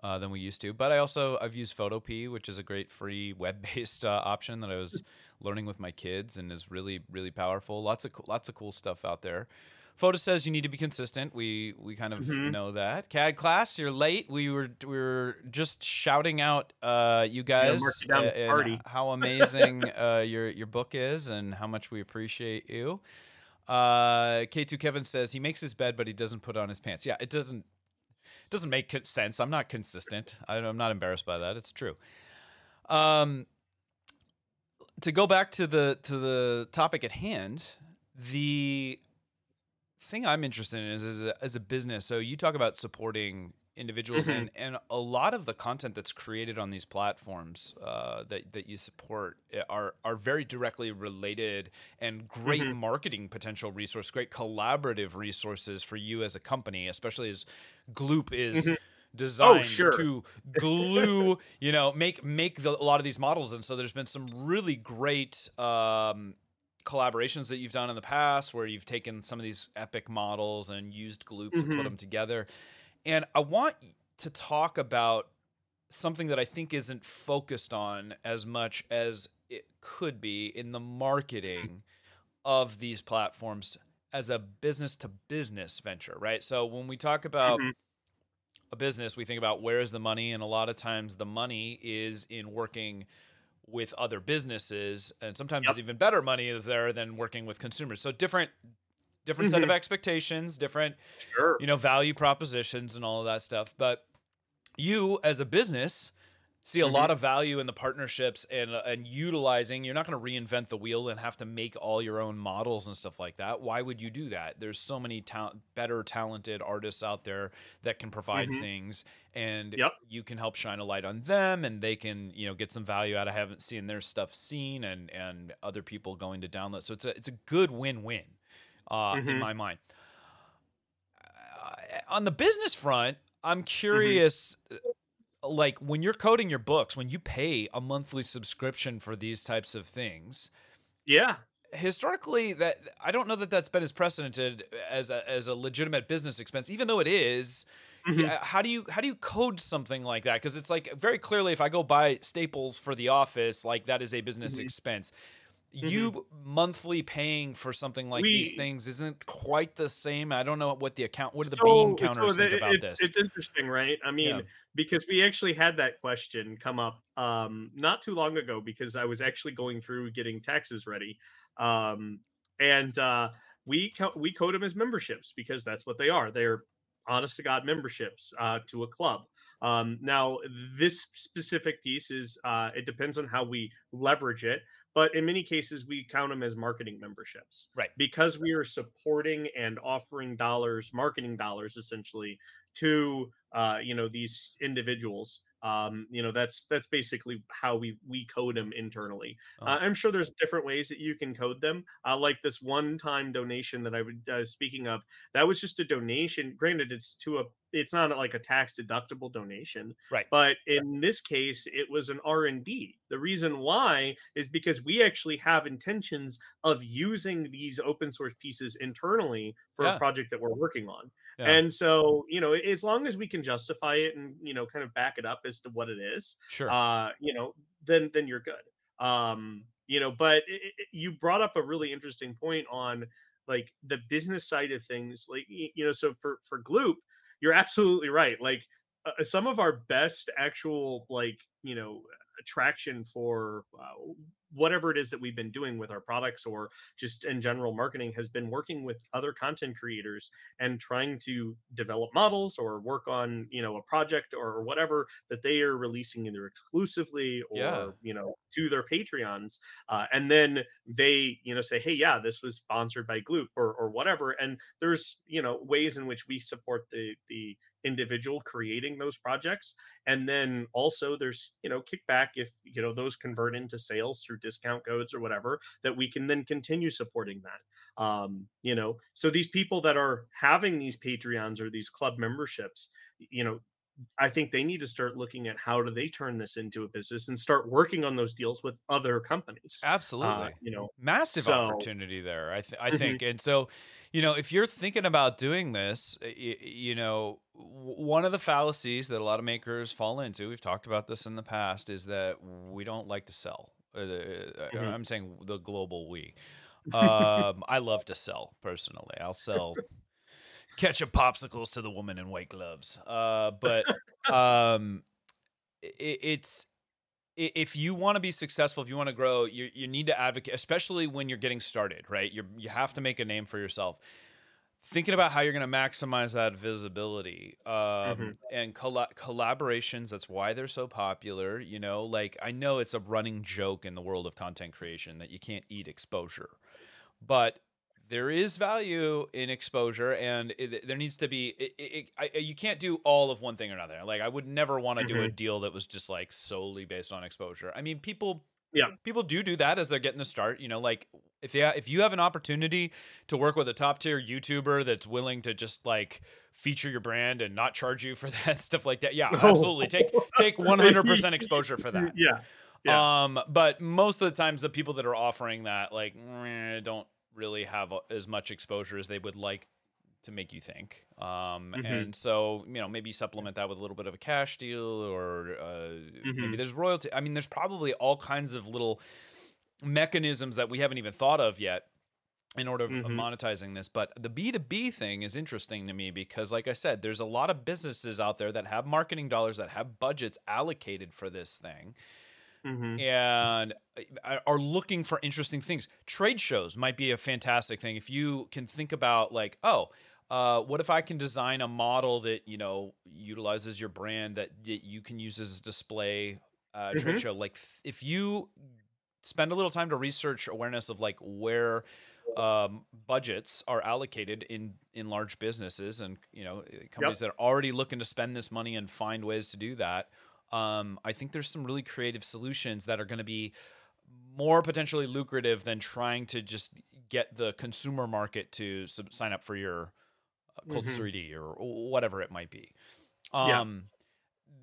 [SPEAKER 1] uh, than we used to. But I also I've used Photopea, which is a great free [laughs] web-based uh, option that I was learning with my kids and is really really powerful. Lots of lots of cool stuff out there. Fotis says you need to be consistent. We we kind of
[SPEAKER 2] Mhm.
[SPEAKER 1] know that. CAD class, you're late. We were we were just shouting out uh, you guys uh,
[SPEAKER 2] with the
[SPEAKER 1] and
[SPEAKER 2] party.
[SPEAKER 1] how [laughs] amazing uh, your your book is and how much we appreciate you. Uh, K2 Kevin says he makes his bed, but he doesn't put on his pants. Yeah, it doesn't doesn't make sense. I'm not consistent. I, I'm not embarrassed by that. It's true. Um, to go back to the to the topic at hand, the thing I'm interested in is as a, as a business. So you talk about supporting individuals mm-hmm. and and a lot of the content that's created on these platforms uh, that that you support eh, are are very directly related and great mm-hmm. marketing potential resource, great collaborative resources for you as a company, especially as Gloop is. Mm-hmm. Oh, designed oh, sure. to glue, you know, make make the, a lot of these models, and so there's been some really great um, collaborations that you've done in the past where you've taken some of these epic models and used Gloop mm-hmm. to put them together. And I want to talk about something that I think isn't focused on as much as it could be in the marketing of these platforms as a business to business venture, right? So when we talk about mm-hmm. a business, we think about where is the money, and a lot of times the money is in working with other businesses, and sometimes yep. even better money is there than working with consumers. So different different mm-hmm. set of mm-hmm. expectations, different sure. you know value propositions and all of that stuff. But you as a business see a mm-hmm. lot of value in the partnerships and uh, and utilizing you're not going to reinvent the wheel and have to make all your own models and stuff like that why would you do that there's so many ta- better talented artists out there that can provide mm-hmm. things and yep. you can help shine a light on them and they can you know get some value out of having seen their stuff seen and and other people going to download so it's a it's a good win-win uh, mm-hmm. in my mind uh, on the business front i'm mm-hmm. curious like when you're coding your books, when you pay a monthly subscription for these types of things,
[SPEAKER 2] yeah,
[SPEAKER 1] historically that I don't know that that's been as precedented as a, as a legitimate business expense, even though it is. Mm-hmm. How do you how do you code something like that? Because it's like very clearly, if I go buy staples for the office, like that is a business mm-hmm. expense. Mm-hmm. You monthly paying for something like we, these things isn't quite the same. I don't know what the account, what do the so, bean counters so think about
[SPEAKER 2] it,
[SPEAKER 1] this?
[SPEAKER 2] It's interesting, right? I mean, yeah because we actually had that question come up um, not too long ago because I was actually going through getting taxes ready, um, and uh, we co- we code them as memberships because that's what they are. They're honest to god memberships uh, to a club. Um, now, this specific piece is uh, it depends on how we leverage it but in many cases we count them as marketing memberships
[SPEAKER 1] right
[SPEAKER 2] because we are supporting and offering dollars marketing dollars essentially to uh, you know these individuals um, you know that's that's basically how we we code them internally. Oh. uh, i'm sure there's different ways that you can code them uh, like this one time donation that i was uh, speaking of that was just a donation granted it's to a it's not like a tax deductible donation
[SPEAKER 1] right.
[SPEAKER 2] but in this case it was an r&d the reason why is because we actually have intentions of using these open source pieces internally for yeah. a project that we're working on yeah. and so you know as long as we can justify it and you know kind of back it up as to what it is
[SPEAKER 1] sure
[SPEAKER 2] uh you know then then you're good um you know but it, it, you brought up a really interesting point on like the business side of things like you know so for for gloop you're absolutely right. Like uh, some of our best actual like you know attraction for uh, whatever it is that we've been doing with our products or just in general marketing has been working with other content creators and trying to develop models or work on you know a project or whatever that they are releasing either exclusively or yeah. you know to their patreons uh, and then they you know say hey yeah this was sponsored by gloop or, or whatever and there's you know ways in which we support the the individual creating those projects. And then also there's you know kickback if you know those convert into sales through discount codes or whatever that we can then continue supporting that. Um you know so these people that are having these patreons or these club memberships you know I think they need to start looking at how do they turn this into a business and start working on those deals with other companies.
[SPEAKER 1] Absolutely, uh,
[SPEAKER 2] you know,
[SPEAKER 1] massive so, opportunity there. I th- I mm-hmm. think, and so you know, if you're thinking about doing this, you, you know, one of the fallacies that a lot of makers fall into, we've talked about this in the past, is that we don't like to sell. Uh, uh, uh, mm-hmm. I'm saying the global we. Um, I love to sell personally. I'll sell ketchup popsicles to the woman in white gloves. Uh, but um, it, it's if you want to be successful, if you want to grow, you, you need to advocate, especially when you're getting started, right? You you have to make a name for yourself. thinking about how you're going to maximize that visibility um, mm-hmm. and coll- collaborations that's why they're so popular you know like i know it's a running joke in the world of content creation that you can't eat exposure but there is value in exposure and it, there needs to be it, it, I, you can't do all of one thing or another. Like i would never want to mm-hmm. do a mm-hmm. deal that was just like solely based on exposure. I mean people
[SPEAKER 2] yeah.
[SPEAKER 1] people do do that as they're getting the start you know like if you if you have an opportunity to work with a top tier youtuber that's willing to just like feature your brand and not charge you for [laughs] that stuff like that yeah absolutely. Take take [laughs] 100% exposure for that.
[SPEAKER 2] Yeah. Yeah.
[SPEAKER 1] Um, but most of the times, the people that are offering that like don't really have as much exposure as they would like to make you think. Um, mm-hmm. And so, you know, maybe supplement that with a little bit of a cash deal or uh, mm-hmm. maybe there's royalty. I mean, there's probably all kinds of little mechanisms that we haven't even thought of yet in order of mm-hmm. monetizing this. But the B2B thing is interesting to me because, like I said, there's a lot of businesses out there that have marketing dollars, that have budgets allocated for this thing. Mm-hmm. and uh, are looking for interesting things. Trade shows might be a fantastic thing if you can think about like, oh, uh, what if I can design a model that you know utilizes your brand that, that you can use as a display uh, trade mm-hmm. show? Like, th- if you spend a little time to research awareness of like where um, budgets are allocated in in large businesses and you know eh, companies yep. that are already looking to spend this money and find ways to do that. Um, I think there's some really creative solutions that are going to be more potentially lucrative than trying to just get the consumer market to sub- sign up for your Cults mm-hmm. 3D or whatever it might be. Um, yeah.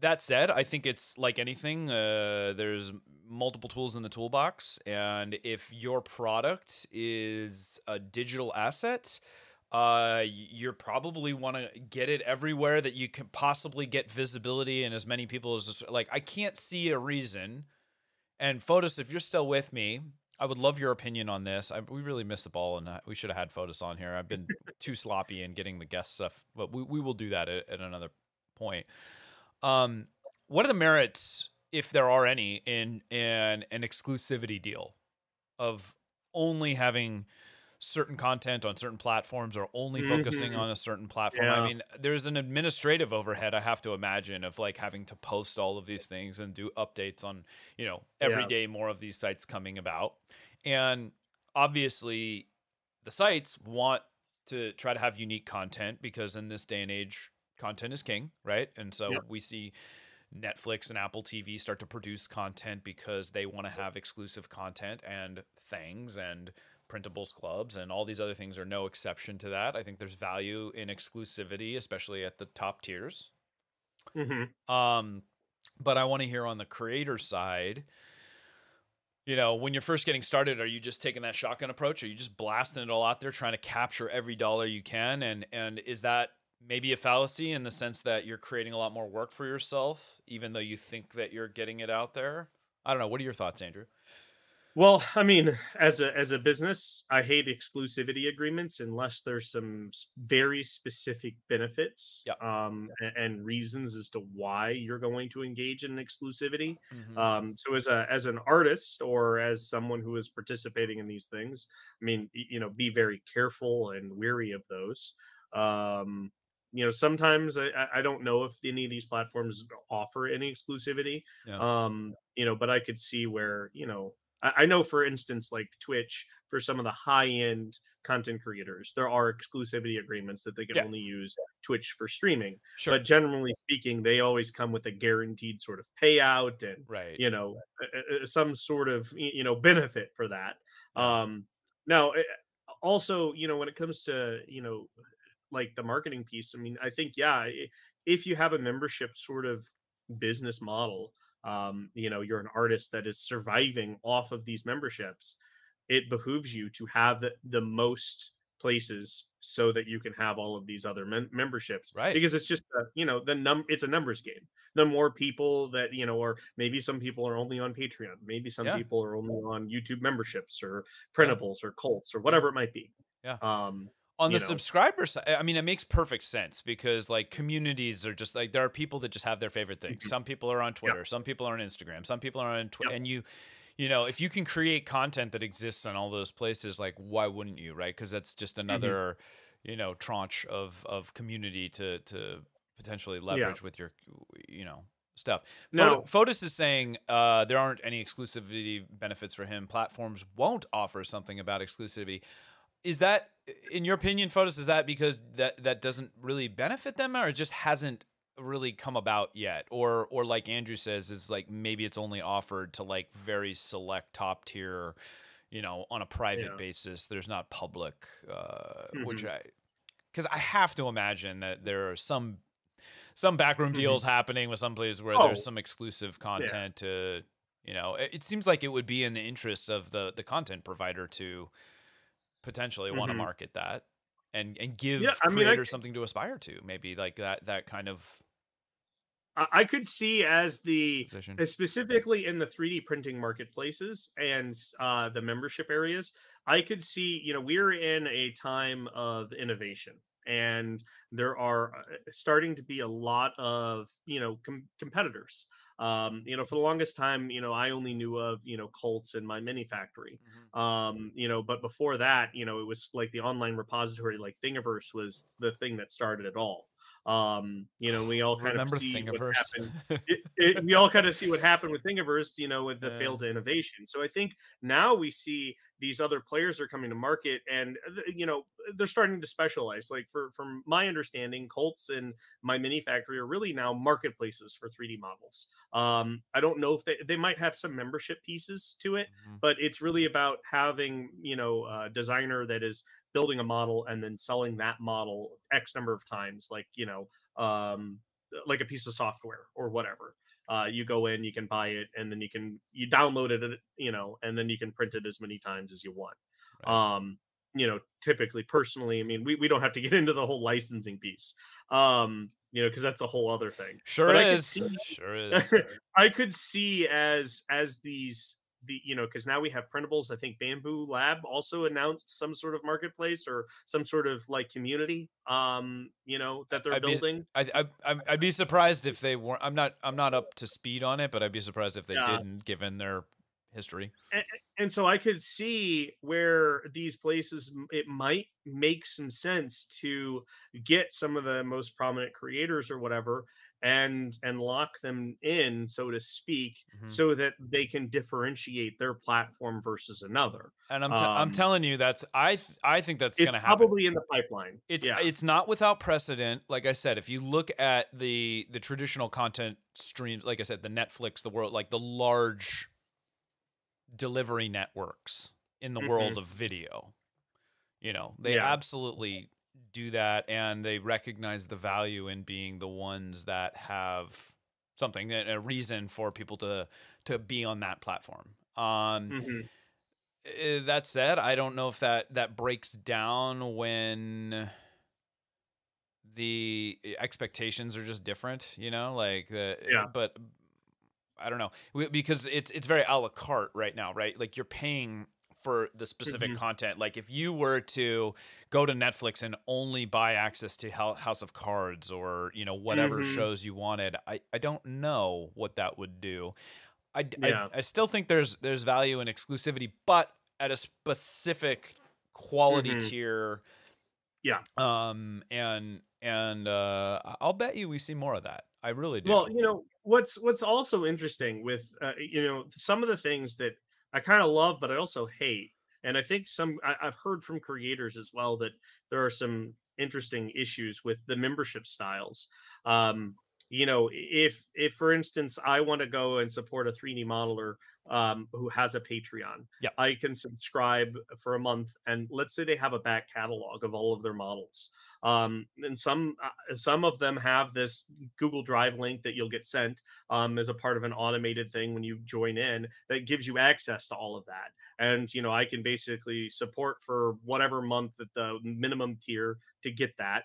[SPEAKER 1] That said, I think it's like anything. Uh, there's multiple tools in the toolbox, and if your product is a digital asset, uh, you're probably want to get it everywhere that you can possibly get visibility and as many people as like. I can't see a reason. And Fotis, if you're still with me, I would love your opinion on this. I, we really missed the ball, and uh, we should have had Fotis on here. I've been [laughs] too sloppy in getting the guest stuff, but we, we will do that at, at another point. Um, what are the merits, if there are any, in, in an exclusivity deal of only having certain content on certain platforms or only mm-hmm. focusing on a certain platform. Yeah. I mean, there's an administrative overhead I have to imagine of like having to post all of these things and do updates on, you know, every yeah. day more of these sites coming about. And obviously the sites want to try to have unique content because in this day and age content is king, right? And so yeah. we see Netflix and Apple TV start to produce content because they want to have exclusive content and things and printables clubs and all these other things are no exception to that. I think there's value in exclusivity, especially at the top tiers.
[SPEAKER 2] Mm-hmm.
[SPEAKER 1] Um, but I want to hear on the creator side. You know, when you're first getting started, are you just taking that shotgun approach? Are you just blasting it all out there, trying to capture every dollar you can? And and is that maybe a fallacy in the sense that you're creating a lot more work for yourself, even though you think that you're getting it out there? I don't know. What are your thoughts, Andrew?
[SPEAKER 2] Well, I mean, as a as a business, I hate exclusivity agreements unless there's some very specific benefits
[SPEAKER 1] yep.
[SPEAKER 2] um, and, and, reasons as to why you're going to engage in exclusivity. Mm-hmm. Um, so, as a as an artist or as someone who is participating in these things, I mean, you know, be very careful and weary of those. Um, you know, sometimes I, I don't know if any of these platforms offer any exclusivity.
[SPEAKER 1] Yeah.
[SPEAKER 2] Um, you know, but I could see where you know I know, for instance, like Twitch, for some of the high end content creators, there are exclusivity agreements that they can yeah. only use Twitch for streaming.
[SPEAKER 1] Sure.
[SPEAKER 2] But generally speaking, they always come with a guaranteed sort of payout and,
[SPEAKER 1] right.
[SPEAKER 2] you know, some sort of, you know, benefit for that. Um, now, eh, also, you know, when it comes to, you know, like the marketing piece, I mean, I think, yeah, if you have a membership sort of business model, um, you know you're an artist that is surviving off of these memberships it behooves you to have the most places so that you can have all of these other mem- memberships
[SPEAKER 1] right
[SPEAKER 2] because it's just a, you know the num it's a numbers game the more people that you know or maybe some people are only on patreon maybe some
[SPEAKER 1] yeah.
[SPEAKER 2] people are only on youtube memberships or printables yeah. or cults or whatever it might be
[SPEAKER 1] yeah
[SPEAKER 2] um
[SPEAKER 1] on the know. subscriber side i mean it makes perfect sense because like communities are just like there are people that just have their favorite things mm-hmm. some people are on twitter yep. some people are on instagram some people are on twitter yep. and you you know if you can create content that exists on all those places like why wouldn't you right because that's just mm-hmm. another mm-hmm. you know tranche of of community to to potentially leverage yeah. with your you know stuff. No. Fotis is saying uh, there aren't any exclusivity benefits for him. Platforms won't offer something about exclusivity. Is that, in your opinion, Fotis? Is that because that that doesn't really benefit them, or it just hasn't really come about yet? Or or like Andrew says, is like maybe it's only offered to like very select top tier, you know, on a private yeah. basis. There's not public, uh, mm-hmm. which I because I have to imagine that there are some some backroom mm-hmm. deals happening with some places where oh. there's some exclusive content yeah. to you know it, it, seems like it would be in the interest of the the content provider to potentially mm-hmm. want to market that and and give yeah, I creators mean, I, something to aspire to maybe like that that kind of
[SPEAKER 2] I could see as the position. specifically in the 3D printing marketplaces and uh, the membership areas. I could see, you know, we're in a time of innovation, and there are uh, starting to be a lot of you know com- competitors um, you know for the longest time you know i only knew of you know Cults and my mini factory mm-hmm. um, you know but before that you know it was like the online repository like thingiverse was the thing that started it all um, you know, we all kind of see what happened. [laughs] it, it, we all kind of see what happened with Thingiverse, you know, with the yeah. failed innovation. So I think now we see these other players are coming to market, and uh, you know, they're starting to specialize. Like for from my understanding, Cults and My Mini Factory are really now marketplaces for 3D models. Um, I don't know if they they might have some membership pieces to it, mm-hmm. but it's really about having you know a designer that is building a model and then selling that model X number of times, like, you know, um, like a piece of software or whatever. Uh, you go in, you can buy it, and then you can you download it, you know, and then you can print it as many times as you want. Right. Um, you know, typically, personally, I mean, we, we don't have to get [laughs] into the whole licensing piece, um, you know, because that's a whole other thing.
[SPEAKER 1] Sure but is. See, sure is. [laughs]
[SPEAKER 2] I could see as as these the you know because now we have printables i think Bambu Lab also announced some sort of marketplace or some sort of like community um you know that they're
[SPEAKER 1] I'd
[SPEAKER 2] building
[SPEAKER 1] be, I, I i'd be surprised if they weren't i'm not i'm not up to speed on it but i'd be surprised if they yeah. didn't given their history
[SPEAKER 2] and, and so i could see where these places it might make some sense to get some of the most prominent creators or whatever and and lock them in so to speak mm-hmm. so that they can differentiate their platform versus another
[SPEAKER 1] and i'm, t- um, I'm telling you that's i th- i think that's going to happen
[SPEAKER 2] probably in the pipeline
[SPEAKER 1] it's yeah. it's not without precedent like i said if you look at the the traditional content streams like i said the netflix the world like the large delivery networks in the mm-hmm. world of video you know they yeah. absolutely do that and they recognize the value in being the ones that have something a reason for people to to be on that platform um mm-hmm. Eh, that said i don't know if that that breaks down when the expectations are just different you know like the
[SPEAKER 2] yeah.
[SPEAKER 1] but i don't know because it's it's very a la carte right now right like you're paying for the specific mm-hmm. content. Like if you were to go to Netflix and only buy access to House of Cards or you know whatever mm-hmm. shows you wanted, I I don't know what that would do. I, yeah. I, I still think there's there's value in exclusivity, but at a specific quality mm-hmm. tier.
[SPEAKER 2] Yeah.
[SPEAKER 1] Um and and uh I'll bet you we see more of that. I really do.
[SPEAKER 2] Well, you know, what's what's also interesting with uh, you know some of the things that I kind of love, but I also hate. And I think some I, have heard from creators as well that there are some interesting issues with the membership styles. Um, you know, if if for instance I want to go and support a 3D modeler um, who has a Patreon,
[SPEAKER 1] yeah.
[SPEAKER 2] I can subscribe for a month, and let's say they have a back catalog of all of their models. Um, and some uh, some of them have this Google Drive link that you'll get sent um, as a part of an automated thing when you join in that gives you access to all of that. And you know, I can basically support for whatever month at the minimum tier to get that,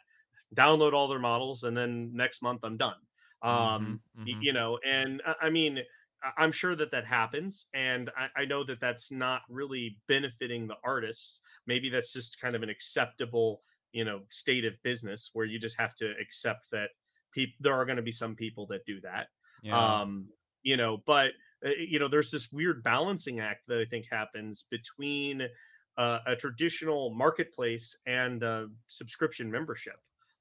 [SPEAKER 2] download all their models, and then next month I'm done. Um, mm-hmm, mm-hmm. you know, and I mean. I'm sure that that happens, and I, I, know that that's not really benefiting the artist. Maybe that's just kind of an acceptable you know state of business where you just have to accept that people there are going to be some people that do that yeah. um you know but uh, you know there's this weird balancing act that i think happens between uh, a traditional marketplace and uh, subscription membership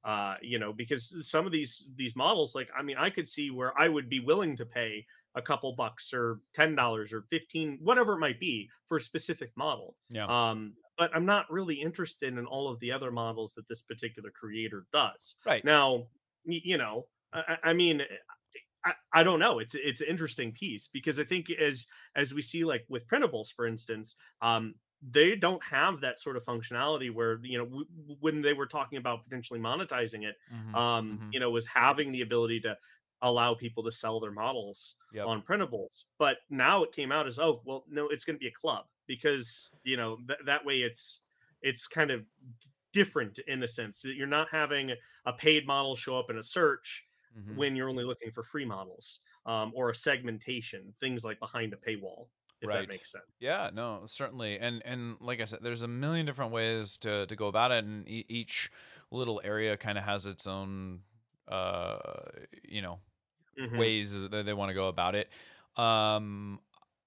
[SPEAKER 2] uh, you know because some of these these models like i mean i could see where i would be willing to pay a couple bucks or ten dollars or 15 whatever it might be for a specific model
[SPEAKER 1] yeah
[SPEAKER 2] um but i'm not really interested in all of the other models that this particular creator does
[SPEAKER 1] right
[SPEAKER 2] now you know i, I mean I, I don't know. It's it's an interesting piece because I think as as we see like with printables, for instance, um, they don't have that sort of functionality where you know w- when they were talking about potentially monetizing it, mm-hmm, um, mm-hmm. you know, was having the ability to allow people to sell their models yep. on printables. But now it came out as oh well, no, it's going to be a club because you know th- that way it's it's kind of different in a sense that you're not having a paid model show up in a search mm-hmm. when you're only looking for free models um, or a segmentation, things like behind a paywall. If right. that makes sense.
[SPEAKER 1] Yeah, no, certainly. And and like I said, there's a million different ways to to go about it, and e- each little area kind of has its own, uh, you know, mm-hmm. ways that they want to go about it. Um,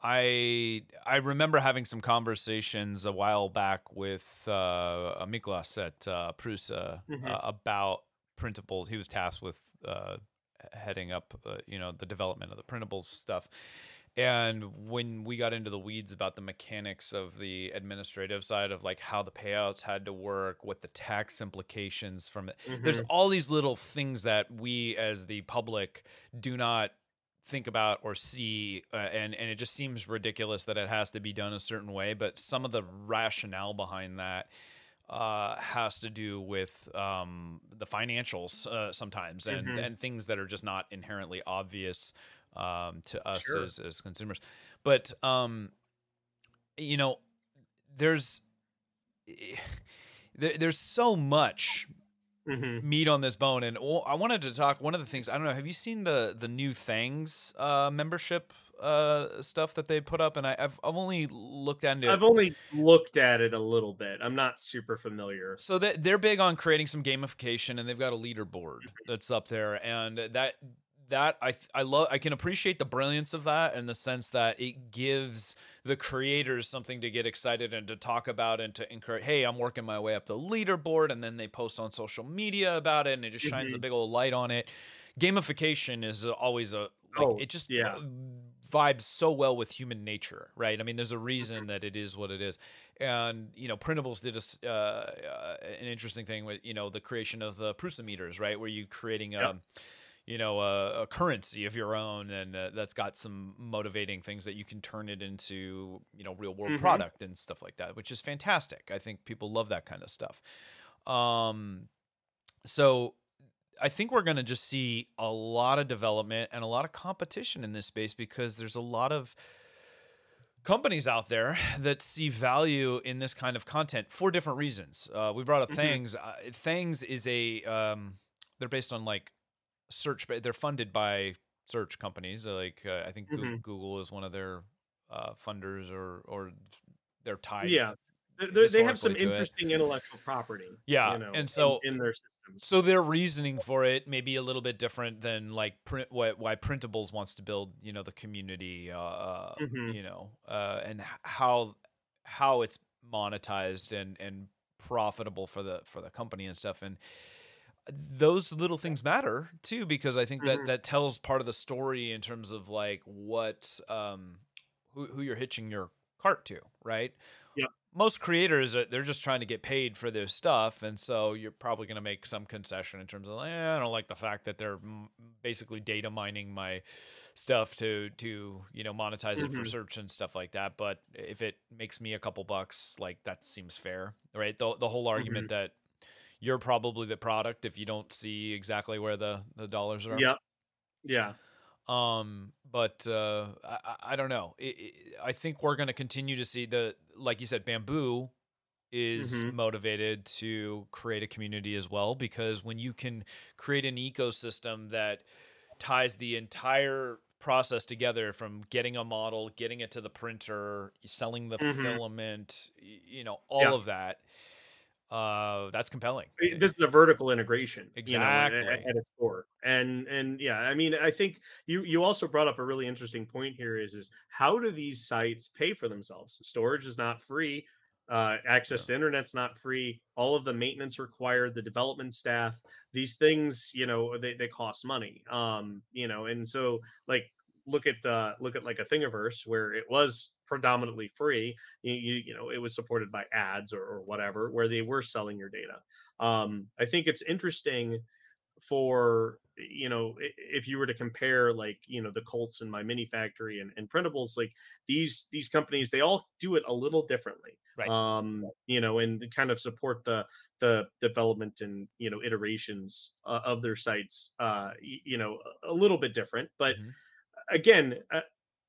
[SPEAKER 1] I I remember having some conversations a while back with uh, Miklas at uh, Prusa mm-hmm. uh, about printables. He was tasked with uh, heading up, uh, you know, the development of the printables stuff. And when we got into the weeds about the mechanics of the administrative side of like how the payouts had to work, what the tax implications from it, mm-hmm. there's all these little things that we as the public do not think about or see uh, and and it just seems ridiculous that it has to be done a certain way but some of the rationale behind that uh, has to do with um, the financials uh, sometimes and, mm-hmm. and things that are just not inherently obvious um, to us sure. as, as consumers. But, um, you know, there's there, there's so much mm-hmm. meat on this bone, and I wanted to talk. One of the things I don't know. Have you seen the the new Thangs uh, membership uh, stuff that they put up, and I, have I've only looked at it.
[SPEAKER 2] I've only looked at it a little bit. I'm not super familiar.
[SPEAKER 1] So they, they're big on creating some gamification, and they've got a leaderboard that's up there, and that that I I love I can appreciate the brilliance of that in the sense that it gives the creators something to get excited and to talk about and to encourage hey I'm working my way up the leaderboard and then they post on social media about it and it just shines mm-hmm. a big old light on it gamification is always a like oh, it just yeah vibes so well with human nature, right? I mean, there's a reason mm-hmm. that it is what it is. And, you know, Printables did a, uh, uh, an interesting thing with, you know, the creation of the Prusa meters, right? Where you creating a, yep. You know, a, a, currency of your own and uh, that's got some motivating things that you can turn it into, you know, real world mm-hmm. product and stuff like that, which is fantastic. I think people love that kind of stuff. Um, so I think we're going to just see a lot of development and a lot of competition in this space because there's a lot of companies out there that see value in this kind of content for different reasons. Uh, we brought up mm-hmm. Thangs. Uh, Thangs is a um, they're based on like search, but they're funded by search companies. Like uh, I think mm-hmm. Google is one of their uh, funders, or or they're tied.
[SPEAKER 2] Yeah, they have some interesting it. intellectual property.
[SPEAKER 1] Yeah,
[SPEAKER 2] you know,
[SPEAKER 1] and so
[SPEAKER 2] in, in their
[SPEAKER 1] systems. So their reasoning for it may be a little bit different than like print what why Printables wants to build. You know, the community. Uh, uh mm-hmm. You know, uh, and how how it's monetized and and profitable for the for the company and stuff and those little things matter too because i think that mm-hmm. that tells part of the story in terms of like what um who, who you're hitching your cart to right Yeah. most creators they're just trying to get paid for their stuff and so you're probably going to make some concession in terms of eh, i don't like the fact that they're basically data mining my stuff to to you know monetize mm-hmm. it for mm-hmm. search and stuff like that but if it makes me a couple bucks like that seems fair right the, the whole argument mm-hmm. that you're probably the product if you don't see exactly where the the dollars are
[SPEAKER 2] yeah yeah
[SPEAKER 1] um, but uh, I, I don't know. It, it, I think we're going to continue to see the, like you said, Bambu is mm-hmm. motivated to create a community as well because when you can create an ecosystem that ties the entire process together from getting a model, getting it to the printer, selling the mm-hmm. filament, you know, all yeah. of that uh that's compelling
[SPEAKER 2] this is a vertical integration
[SPEAKER 1] exactly
[SPEAKER 2] you know, at, at, its core and and yeah i mean i think you you also brought up a really interesting point here is is how do these sites pay for themselves storage is not free Uh, access to internet's not free. All of the maintenance required, the development staff, these things, you know, they, they cost money. Um, you know, and so like look at uh look at like a thingiverse where it was predominantly free you, you, you know it was supported by ads or, or, whatever where they were selling your data. Um i think it's interesting for you know if you were to compare like you know the cults and my mini factory and, and printables like these these companies they all do it a little differently right. um you know and kind of support the the development and you know iterations uh, of their sites uh you know a little bit different but mm-hmm again, uh,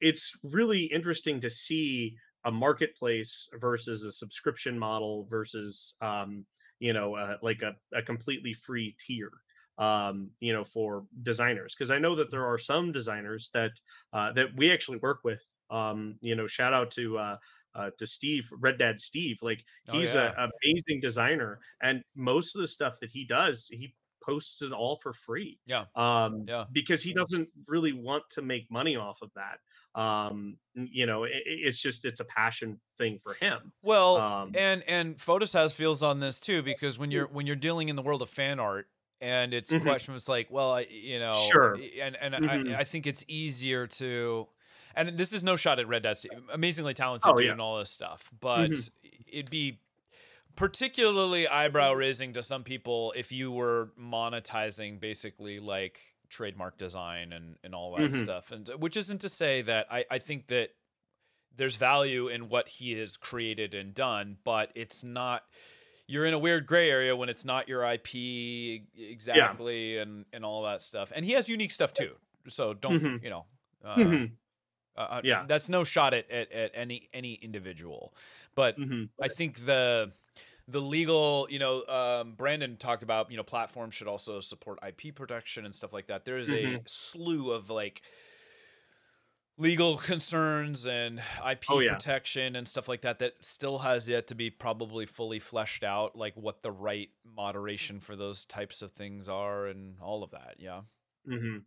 [SPEAKER 2] it's really interesting to see a marketplace versus a subscription model versus um, you know uh, like a, a completely free tier um, you know for designers because i know that there are some designers that uh, that we actually work with um, you know shout out to uh, uh, to Steve, Red Dad Steve. Like oh, he's oh, yeah. an amazing designer, and most of the stuff that he does, he posts it all for free.
[SPEAKER 1] Yeah.
[SPEAKER 2] Um, yeah. Because he doesn't really want to make money off of that. Um, you know, it, it's just it's a passion thing for him.
[SPEAKER 1] Well, um, and and Fotis has feels on this too because when you're when you're dealing in the world of fan art and it's mm-hmm. question it's like, well, I, you know,
[SPEAKER 2] sure,
[SPEAKER 1] and and mm-hmm. I, I think it's easier to and this is no shot at Red Dad, amazingly talented oh, dude yeah. and all this stuff, but mm-hmm. it'd be particularly eyebrow raising to some people if you were monetizing basically like trademark design and, and all that mm-hmm. stuff. And which isn't to say that I, I think that there's value in what he has created and done, but it's not you're in a weird gray area when it's not your IP exactly yeah. and and all that stuff. And he has unique stuff too. So don't mm-hmm. you know uh, mm-hmm. uh, uh yeah, that's no shot at, at, at any any individual, but mm-hmm. I think the the legal, you know, um, Brandon talked about, you know, platforms should also support IP protection and stuff like that. There is mm-hmm. a slew of like legal concerns and IP oh, yeah. protection and stuff like that that still has yet to be probably fully fleshed out, like what the right moderation for those types of things are and all of that. Yeah.
[SPEAKER 2] Mm-hmm.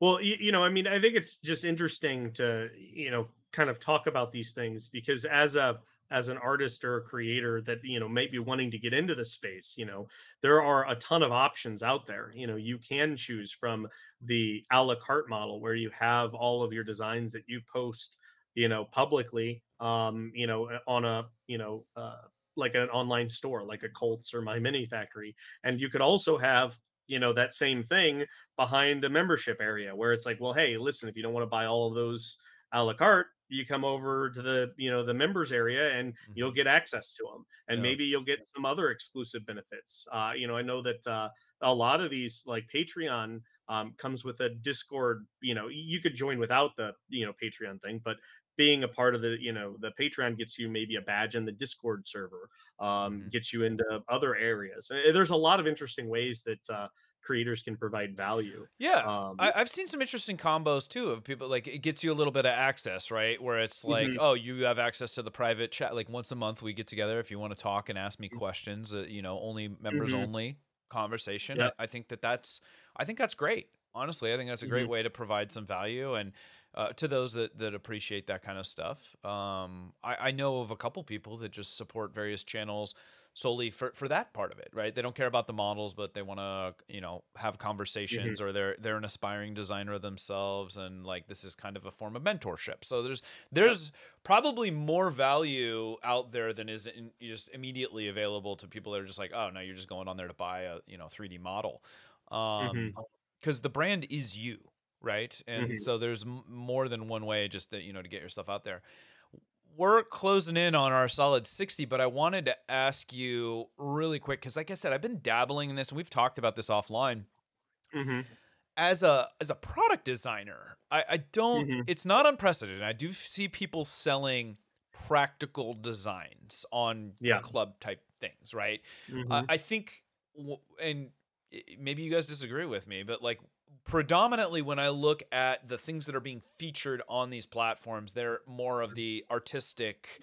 [SPEAKER 2] Well, you, you know, I mean, I think it's just interesting to, you know, kind of talk about these things because as a as an artist or a creator that you know may be wanting to get into the space you know there are a ton of options out there. You know you can choose from the a la carte model where you have all of your designs that you post you know publicly um you know on a you know uh like an online store like a cults or my mini factory. And you could also have you know that same thing behind a membership area where it's like well hey listen if you don't want to buy all of those a la carte you come over to the you know the members area and mm-hmm. you'll get access to them and yeah. maybe you'll get some other exclusive benefits uh, you know i know that uh, a lot of these like patreon um, comes with a discord you know you could join without the you know patreon thing but being a part of the you know the patreon gets you maybe a badge in the discord server um, mm-hmm. gets you into other areas and there's a lot of interesting ways that uh, creators can provide value.
[SPEAKER 1] Yeah, um, I, have seen some interesting combos too of people like it gets you a little bit of access, right? Where it's like, mm-hmm. oh, you have access to the private chat. Like once a month, we get together if you want to talk and ask me mm. questions. Uh, you know, only members mm-hmm. only conversation. Yeah. I, I, think that that's I think that's great. Honestly, I think that's a great mm-hmm. way to provide some value and. Uh, to those that, that appreciate that kind of stuff, um, I, I know of a couple people that just support various channels solely for, for that part of it, right? They don't care about the models, but they want to, you know, have conversations mm-hmm. or they're they're an aspiring designer themselves and like this is kind of a form of mentorship. So there's there's probably more value out there than is in, just immediately available to people that are just like, "Oh, no, you're just going on there to buy a, you know, 3D model." Um mm-hmm. cuz the brand is you, right? And mm-hmm. so there's m- more than one way just that, you know, to get yourself out there we're closing in on our solid 60, but I wanted to ask you really quick because, like I said, I've been dabbling in this, and we've talked about this offline. Mm-hmm. As a as a product designer, I, I don't. Mm-hmm. It's not unprecedented. I do see people selling practical designs on yeah. club type things, right? Mm-hmm. Uh, I think, and maybe you guys disagree with me, but like predominantly when I look at the things that are being featured on these platforms, they're more of the artistic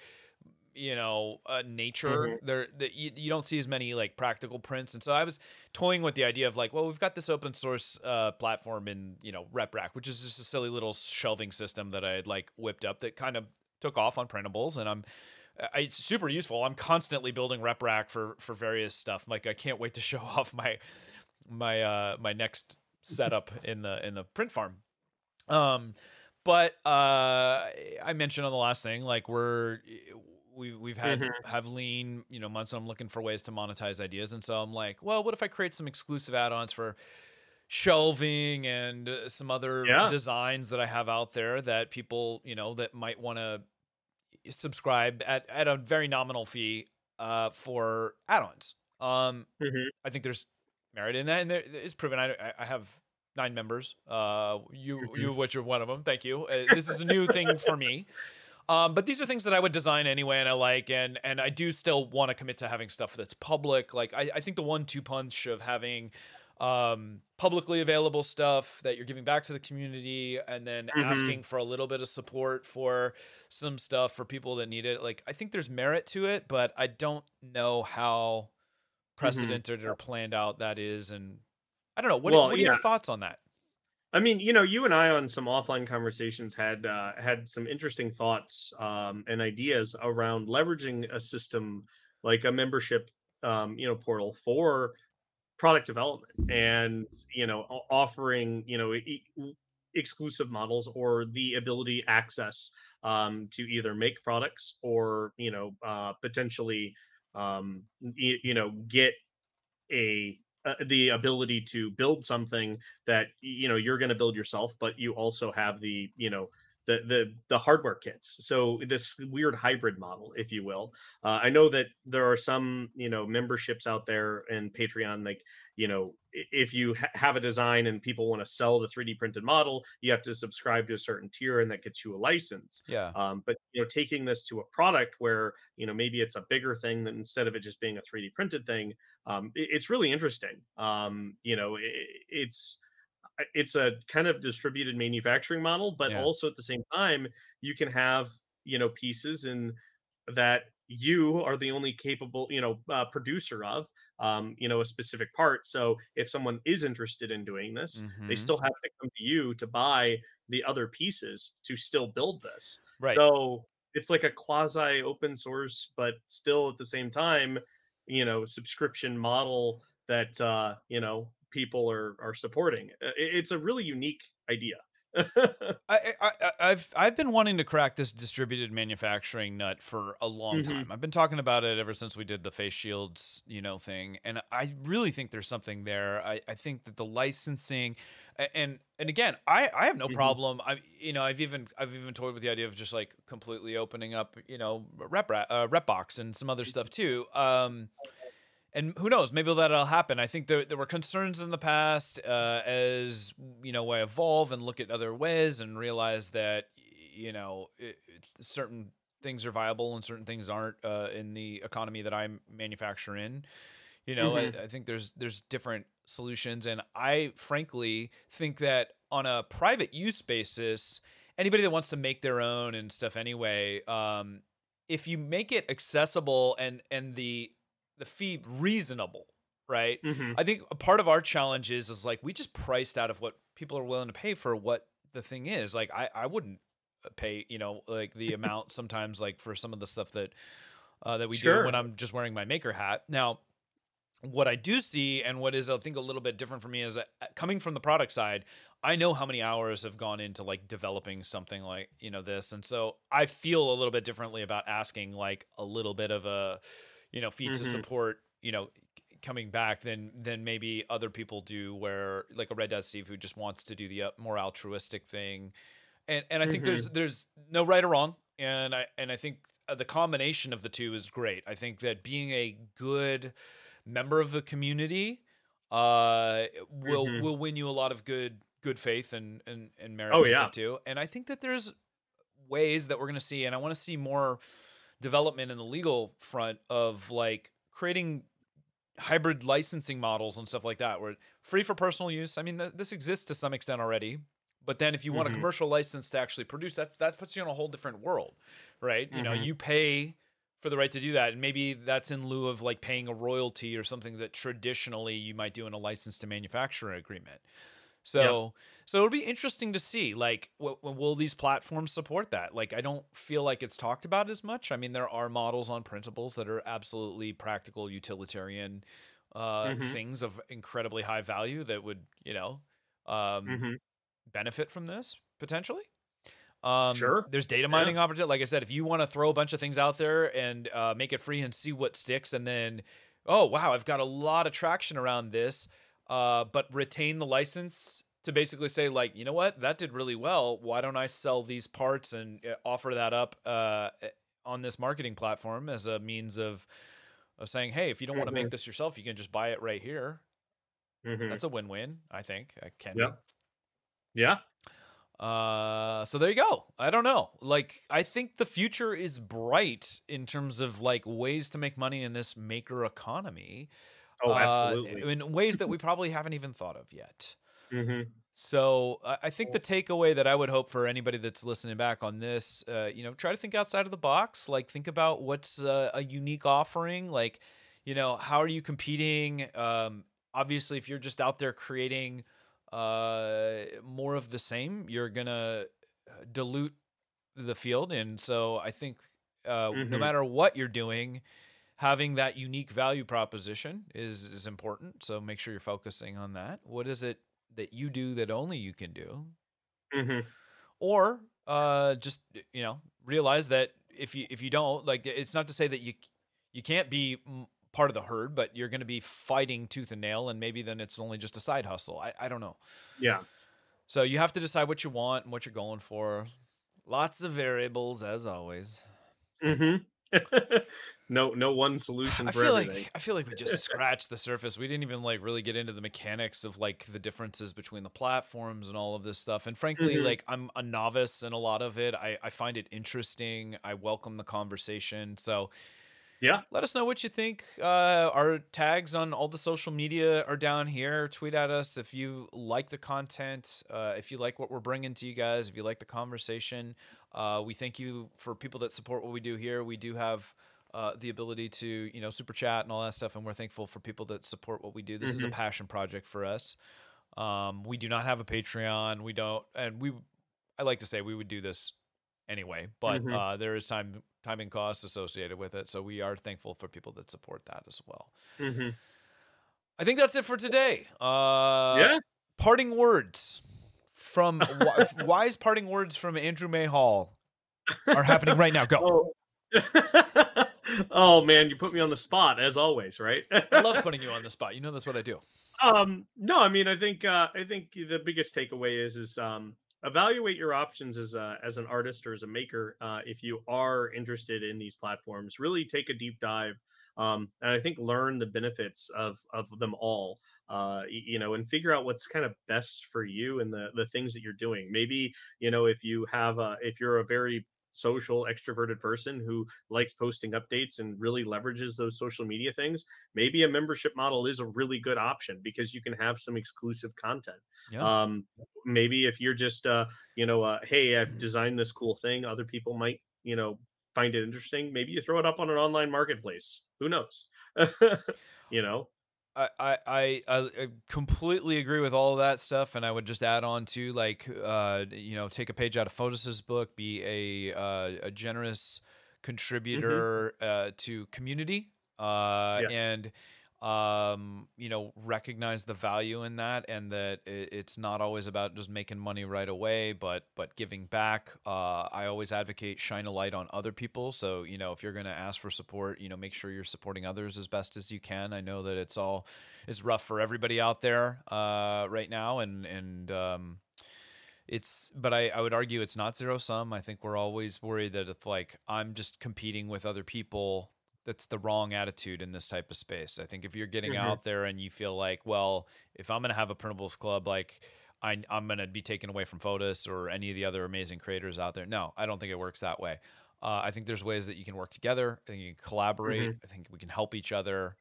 [SPEAKER 1] you know uh, nature mm-hmm. there that you, you don't see as many like practical prints and so i was toying with the idea of like well we've got this open source uh, platform in you know reprack which is just a silly little shelving system that i had like whipped up that kind of took off on printables and i'm it's super useful. I'm constantly building rep rack for for various stuff. Like I can't wait to [laughs] show off my my uh my next setup in the in the print farm. Um but uh I mentioned on the last thing like we're we we've had mm-hmm. have lean, you know, months and I'm looking for ways to monetize ideas and so I'm like, well, what if I create some exclusive add-ons for shelving and uh, some other yeah. designs that I have out there that people, you know, that might want to subscribe at, at a very nominal fee uh, for add-ons. Um, mm-hmm. I think there's merit in that, and there, it's proven. I, I have nine members. Uh, you mm-hmm. you which are one of them. Thank you. Uh, this is a new thing for me. [laughs] Um, but these are things that I would design anyway, and I like, and and I do still want to commit to having stuff that's public. Like I, I think the one-two punch of having um, publicly available stuff that you're giving back to the community and then mm-hmm. asking for a little bit of support for some stuff for people that need it. Like, I think there's merit to it, but I don't know how. Precedented mm-hmm. or planned out that is. And I don't know. What, well, what are yeah. your thoughts on that?
[SPEAKER 2] I mean, you know, you and I on some offline conversations had uh, had some interesting thoughts um, and ideas around leveraging a system like a membership, um, you know, portal for product development and you know offering you know e- exclusive models or the ability access um, to either make products or you know uh, potentially um, you, you know get a uh, the ability to build something that you know you're going to build yourself but you also have the you know the the the hardware kits. So this weird hybrid model, if you will. Uh, I know that there are some you know memberships out there and Patreon, like you know if you ha- have a design and people want to sell the 3D printed model, you have to subscribe to a certain tier, and that gets you a license.
[SPEAKER 1] Yeah.
[SPEAKER 2] Um, but you know, taking this to a product where you know maybe it's a bigger thing than instead of it just being a 3D printed thing, um, it, it's really interesting. Um, you know, it, it's it's a kind of distributed manufacturing model, but yeah. also at the same time, you can have you know pieces and that you are the only capable you know uh, producer of um, you know a specific part so if someone is interested in doing this mm-hmm. they still have to come to you to buy the other pieces to still build this
[SPEAKER 1] right
[SPEAKER 2] so it's like a quasi open source but still at the same time you know subscription model that uh you know people are are supporting. It's a really unique idea. [laughs]
[SPEAKER 1] I, I I've I've been wanting to crack this distributed manufacturing nut for a long mm-hmm. time. I've been talking about it ever since we did the face shields, you know, thing. And I really think there's something there. I, I think that the licensing and and again, I, I have no mm-hmm. problem. I you know I've even I've even toyed with the idea of just like completely opening up you know rep uh, rep box and some other mm-hmm. stuff too. Um, and who knows maybe that'll happen i think there, there were concerns in the past uh, as you know i evolve and look at other ways and realize that you know it, certain things are viable and certain things aren't uh, in the economy that i manufacture in you know mm-hmm. I, I think there's there's different solutions and i frankly think that on a private use basis anybody that wants to make their own and stuff anyway um, if you make it accessible and and the the fee reasonable, right? Mm-hmm. I think a part of our challenge is is like we just priced out of what people are willing to pay for what the thing is. Like I I wouldn't pay you know like the [laughs] amount sometimes like for some of the stuff that uh, that we sure. do when I'm just wearing my maker hat. Now, what I do see and what is I think a little bit different for me is that uh, coming from the product side, I know how many hours have gone into like developing something like you know this, and so I feel a little bit differently about asking like a little bit of a you know, fee mm-hmm. to support, you know, coming back than than maybe other people do where like a red dot steve who just wants to do the uh, more altruistic thing and and i think mm-hmm. there's there's no right or wrong and i and i think uh, the combination of the two is great i think that being a good member of the community uh will mm-hmm. will win you a lot of good good faith and and, and merit oh, and yeah. stuff too and i think that there's ways that we're going to see and i want to see more development in the legal front of like creating hybrid licensing models and stuff like that where free for personal use i mean th- this exists to some extent already but then if you mm-hmm. want a mm-hmm. commercial license to actually produce that that puts you in a whole different world right mm-hmm. you know mm-hmm. you pay for the right to do that and maybe that's in lieu of like paying a royalty or something that traditionally you might do in a license to manufacture agreement So yep. So it'll be interesting to see like w- will these platforms support that? Like I don't feel like it's talked about as much. I mean there are models on printables that are absolutely practical utilitarian uh, mm-hmm. things of incredibly high value that would, you know, um, mm-hmm. benefit from this potentially. Um,
[SPEAKER 2] sure.
[SPEAKER 1] There's data mining yeah. opportunity. Like I said, if you want to throw a bunch of things out there and uh, make it free and see what sticks, and then, oh wow, I've got a lot of traction around this, uh, but retain the license to basically say like, you know what, that did really well. Why don't I sell these parts and uh, offer that up uh, eh, on this marketing platform as a means of of saying, hey, if you don't mm-hmm. want to make this yourself, you can just buy it right here. Mm-hmm. That's a win-win, I think. I can.
[SPEAKER 2] Yeah. Yeah.
[SPEAKER 1] Uh, so there you go. I don't know. Like, I think the future is bright in terms of like ways to make money in this maker economy.
[SPEAKER 2] Oh, absolutely.
[SPEAKER 1] Uh, in ways that we [laughs] probably haven't even thought of yet.
[SPEAKER 2] Mm-hmm.
[SPEAKER 1] So I think the takeaway that I would hope for anybody that's listening back on this, uh, you know, try to think outside of the box. Like, think about what's uh, a unique offering. Like, you know, how are you competing? Um, obviously, if you're just out there creating uh, more of the same, you're gonna uh, dilute the field. And so I think uh, mm-hmm. no matter what you're doing, having that unique value proposition is is important. So make sure you're focusing on that. What is it that you do that only you can do?
[SPEAKER 2] Mm-hmm.
[SPEAKER 1] Or uh, just you know realize that if you if you don't like, it's not to say that you you can't be part of the herd, but you're going to be fighting tooth and nail, and maybe then it's only just a side hustle. I, I don't know.
[SPEAKER 2] Yeah.
[SPEAKER 1] So you have to decide what you want and what you're going for. Lots of variables, as always.
[SPEAKER 2] Mm-hmm. [laughs] no, no one solution.
[SPEAKER 1] I
[SPEAKER 2] feel
[SPEAKER 1] everything. like I feel like we just [laughs] scratched the surface. We didn't even like really get into the mechanics of like the differences between the platforms and all of this stuff. And frankly, mm-hmm. like I'm a novice in a lot of it. I, I find it interesting. I welcome the conversation. So
[SPEAKER 2] yeah.
[SPEAKER 1] Let us know what you think. Uh, our tags on all the social media are down here. Tweet at us if you like the content, uh, if you like what we're bringing to you guys, if you like the conversation. Uh, we thank you for people that support what we do here. We do have uh, the ability to, you know, super chat and all that stuff, and we're thankful for people that support what we do. This mm-hmm. is a mm-hmm. passion project for us. Um, we do not have a Patreon. We don't, and we, I like to say we would do this anyway, but mm-hmm. uh, there is time timing costs associated with it. So we are thankful for people that support that as well.
[SPEAKER 2] Mm-hmm.
[SPEAKER 1] I think that's it for today. Uh,
[SPEAKER 2] yeah.
[SPEAKER 1] Parting words from [laughs] wise parting words from Andrew Mayhall are happening right now.
[SPEAKER 2] Go. [laughs] Oh. [laughs] oh man, you put me on the spot as always, right?
[SPEAKER 1] I love [laughs] putting you on the spot. You know that's what I do.
[SPEAKER 2] Um, no, I mean, I think uh, I think the biggest takeaway is is um, evaluate your options as a, as an artist or as a maker uh, if you are interested in these platforms really take a deep dive um, and i think learn the benefits of of them all uh, you know and figure out what's kind of best for you and the the things that you're doing maybe you know if you have a if you're a very social extroverted person who likes posting updates and really leverages those social media things maybe a membership model is a really good option because you can have some exclusive content. Yeah. um maybe if you're just uh you know uh, hey i've designed this cool thing. Other people might you know find it interesting. Maybe you throw it up on an online marketplace. Who knows? [laughs] You know
[SPEAKER 1] I, I I completely agree with all of that stuff, and I would just add on to like uh, you know take a page out of Fotis's book, be a uh, a generous contributor mm-hmm. uh, to community, uh, yeah. and um, you know, recognize the value in that, and that it's not always about just making money right away, but but giving back. Uh, I always advocate shine a light on other people. So you know, if you're going to ask for support, you know, make sure you're supporting others as best as you can. I know that it's all is rough for everybody out there uh, right now, and and um, it's but I, I would argue it's not zero sum. I think we're always worried that if like I'm just competing with other people that's the wrong attitude in this type of space. I think if you're getting mm-hmm. out there and you feel like, well, if I'm going to have a printables club, like I, am going to be taken away from Fotis or any of the other amazing creators out there. No, I don't think it works that way. Uh, I think there's ways that you can work together. I think you can collaborate. Mm-hmm. I think we can help each other.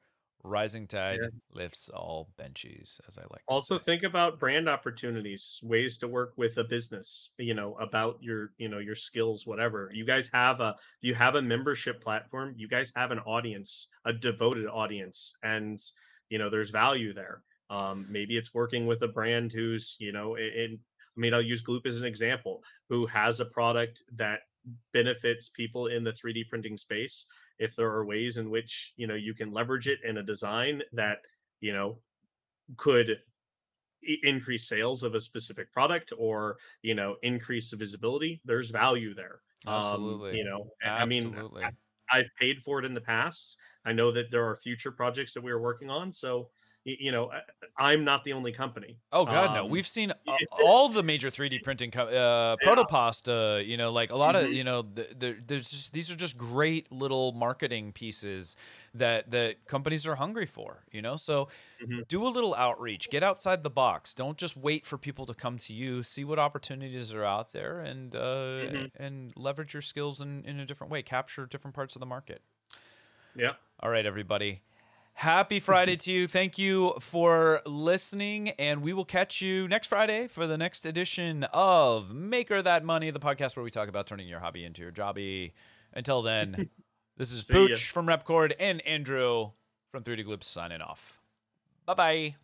[SPEAKER 1] Rising tide yeah. lifts all benches, as I like.
[SPEAKER 2] Also, think about brand opportunities, ways to work with a business. You know about your, you know, your skills, whatever. You guys have a, you have a membership platform. You guys have an audience, a devoted audience, and you know there's value there. Um, maybe it's working with a brand who's, you know, in, I mean, I'll use Gloop as an example, who has a product that benefits people in the 3D printing space. If there are ways in which, you know, you can leverage it in a design that, you know, could increase sales of a specific product or you know increase the visibility there's value there.
[SPEAKER 1] Absolutely.
[SPEAKER 2] um, you know
[SPEAKER 1] absolutely.
[SPEAKER 2] i mean i've paid for it in the past. I know that there are future projects that we are working on so you know i'm not the only company.
[SPEAKER 1] Oh god um, no we've seen all the major 3d printing co- uh yeah. Proto-pasta you know like a lot mm-hmm. of you know the, the, there's just these are just great little marketing pieces that that companies are hungry for you know? So mm-hmm. do a little outreach. Get outside the box. Don't just wait for people to come to you. See what opportunities are out there and uh mm-hmm. and leverage your skills in in a different way. Capture different parts of the market.
[SPEAKER 2] Yeah.
[SPEAKER 1] All right everybody Happy Friday to you. Thank you for listening. And we will catch you next Friday for the next edition of Maker That Money, the podcast where we talk about turning your hobby into your jobby. Until then, [laughs] this is See Pooch ya. from Repkord and Andrew from 3D Gloops signing off. Bye bye.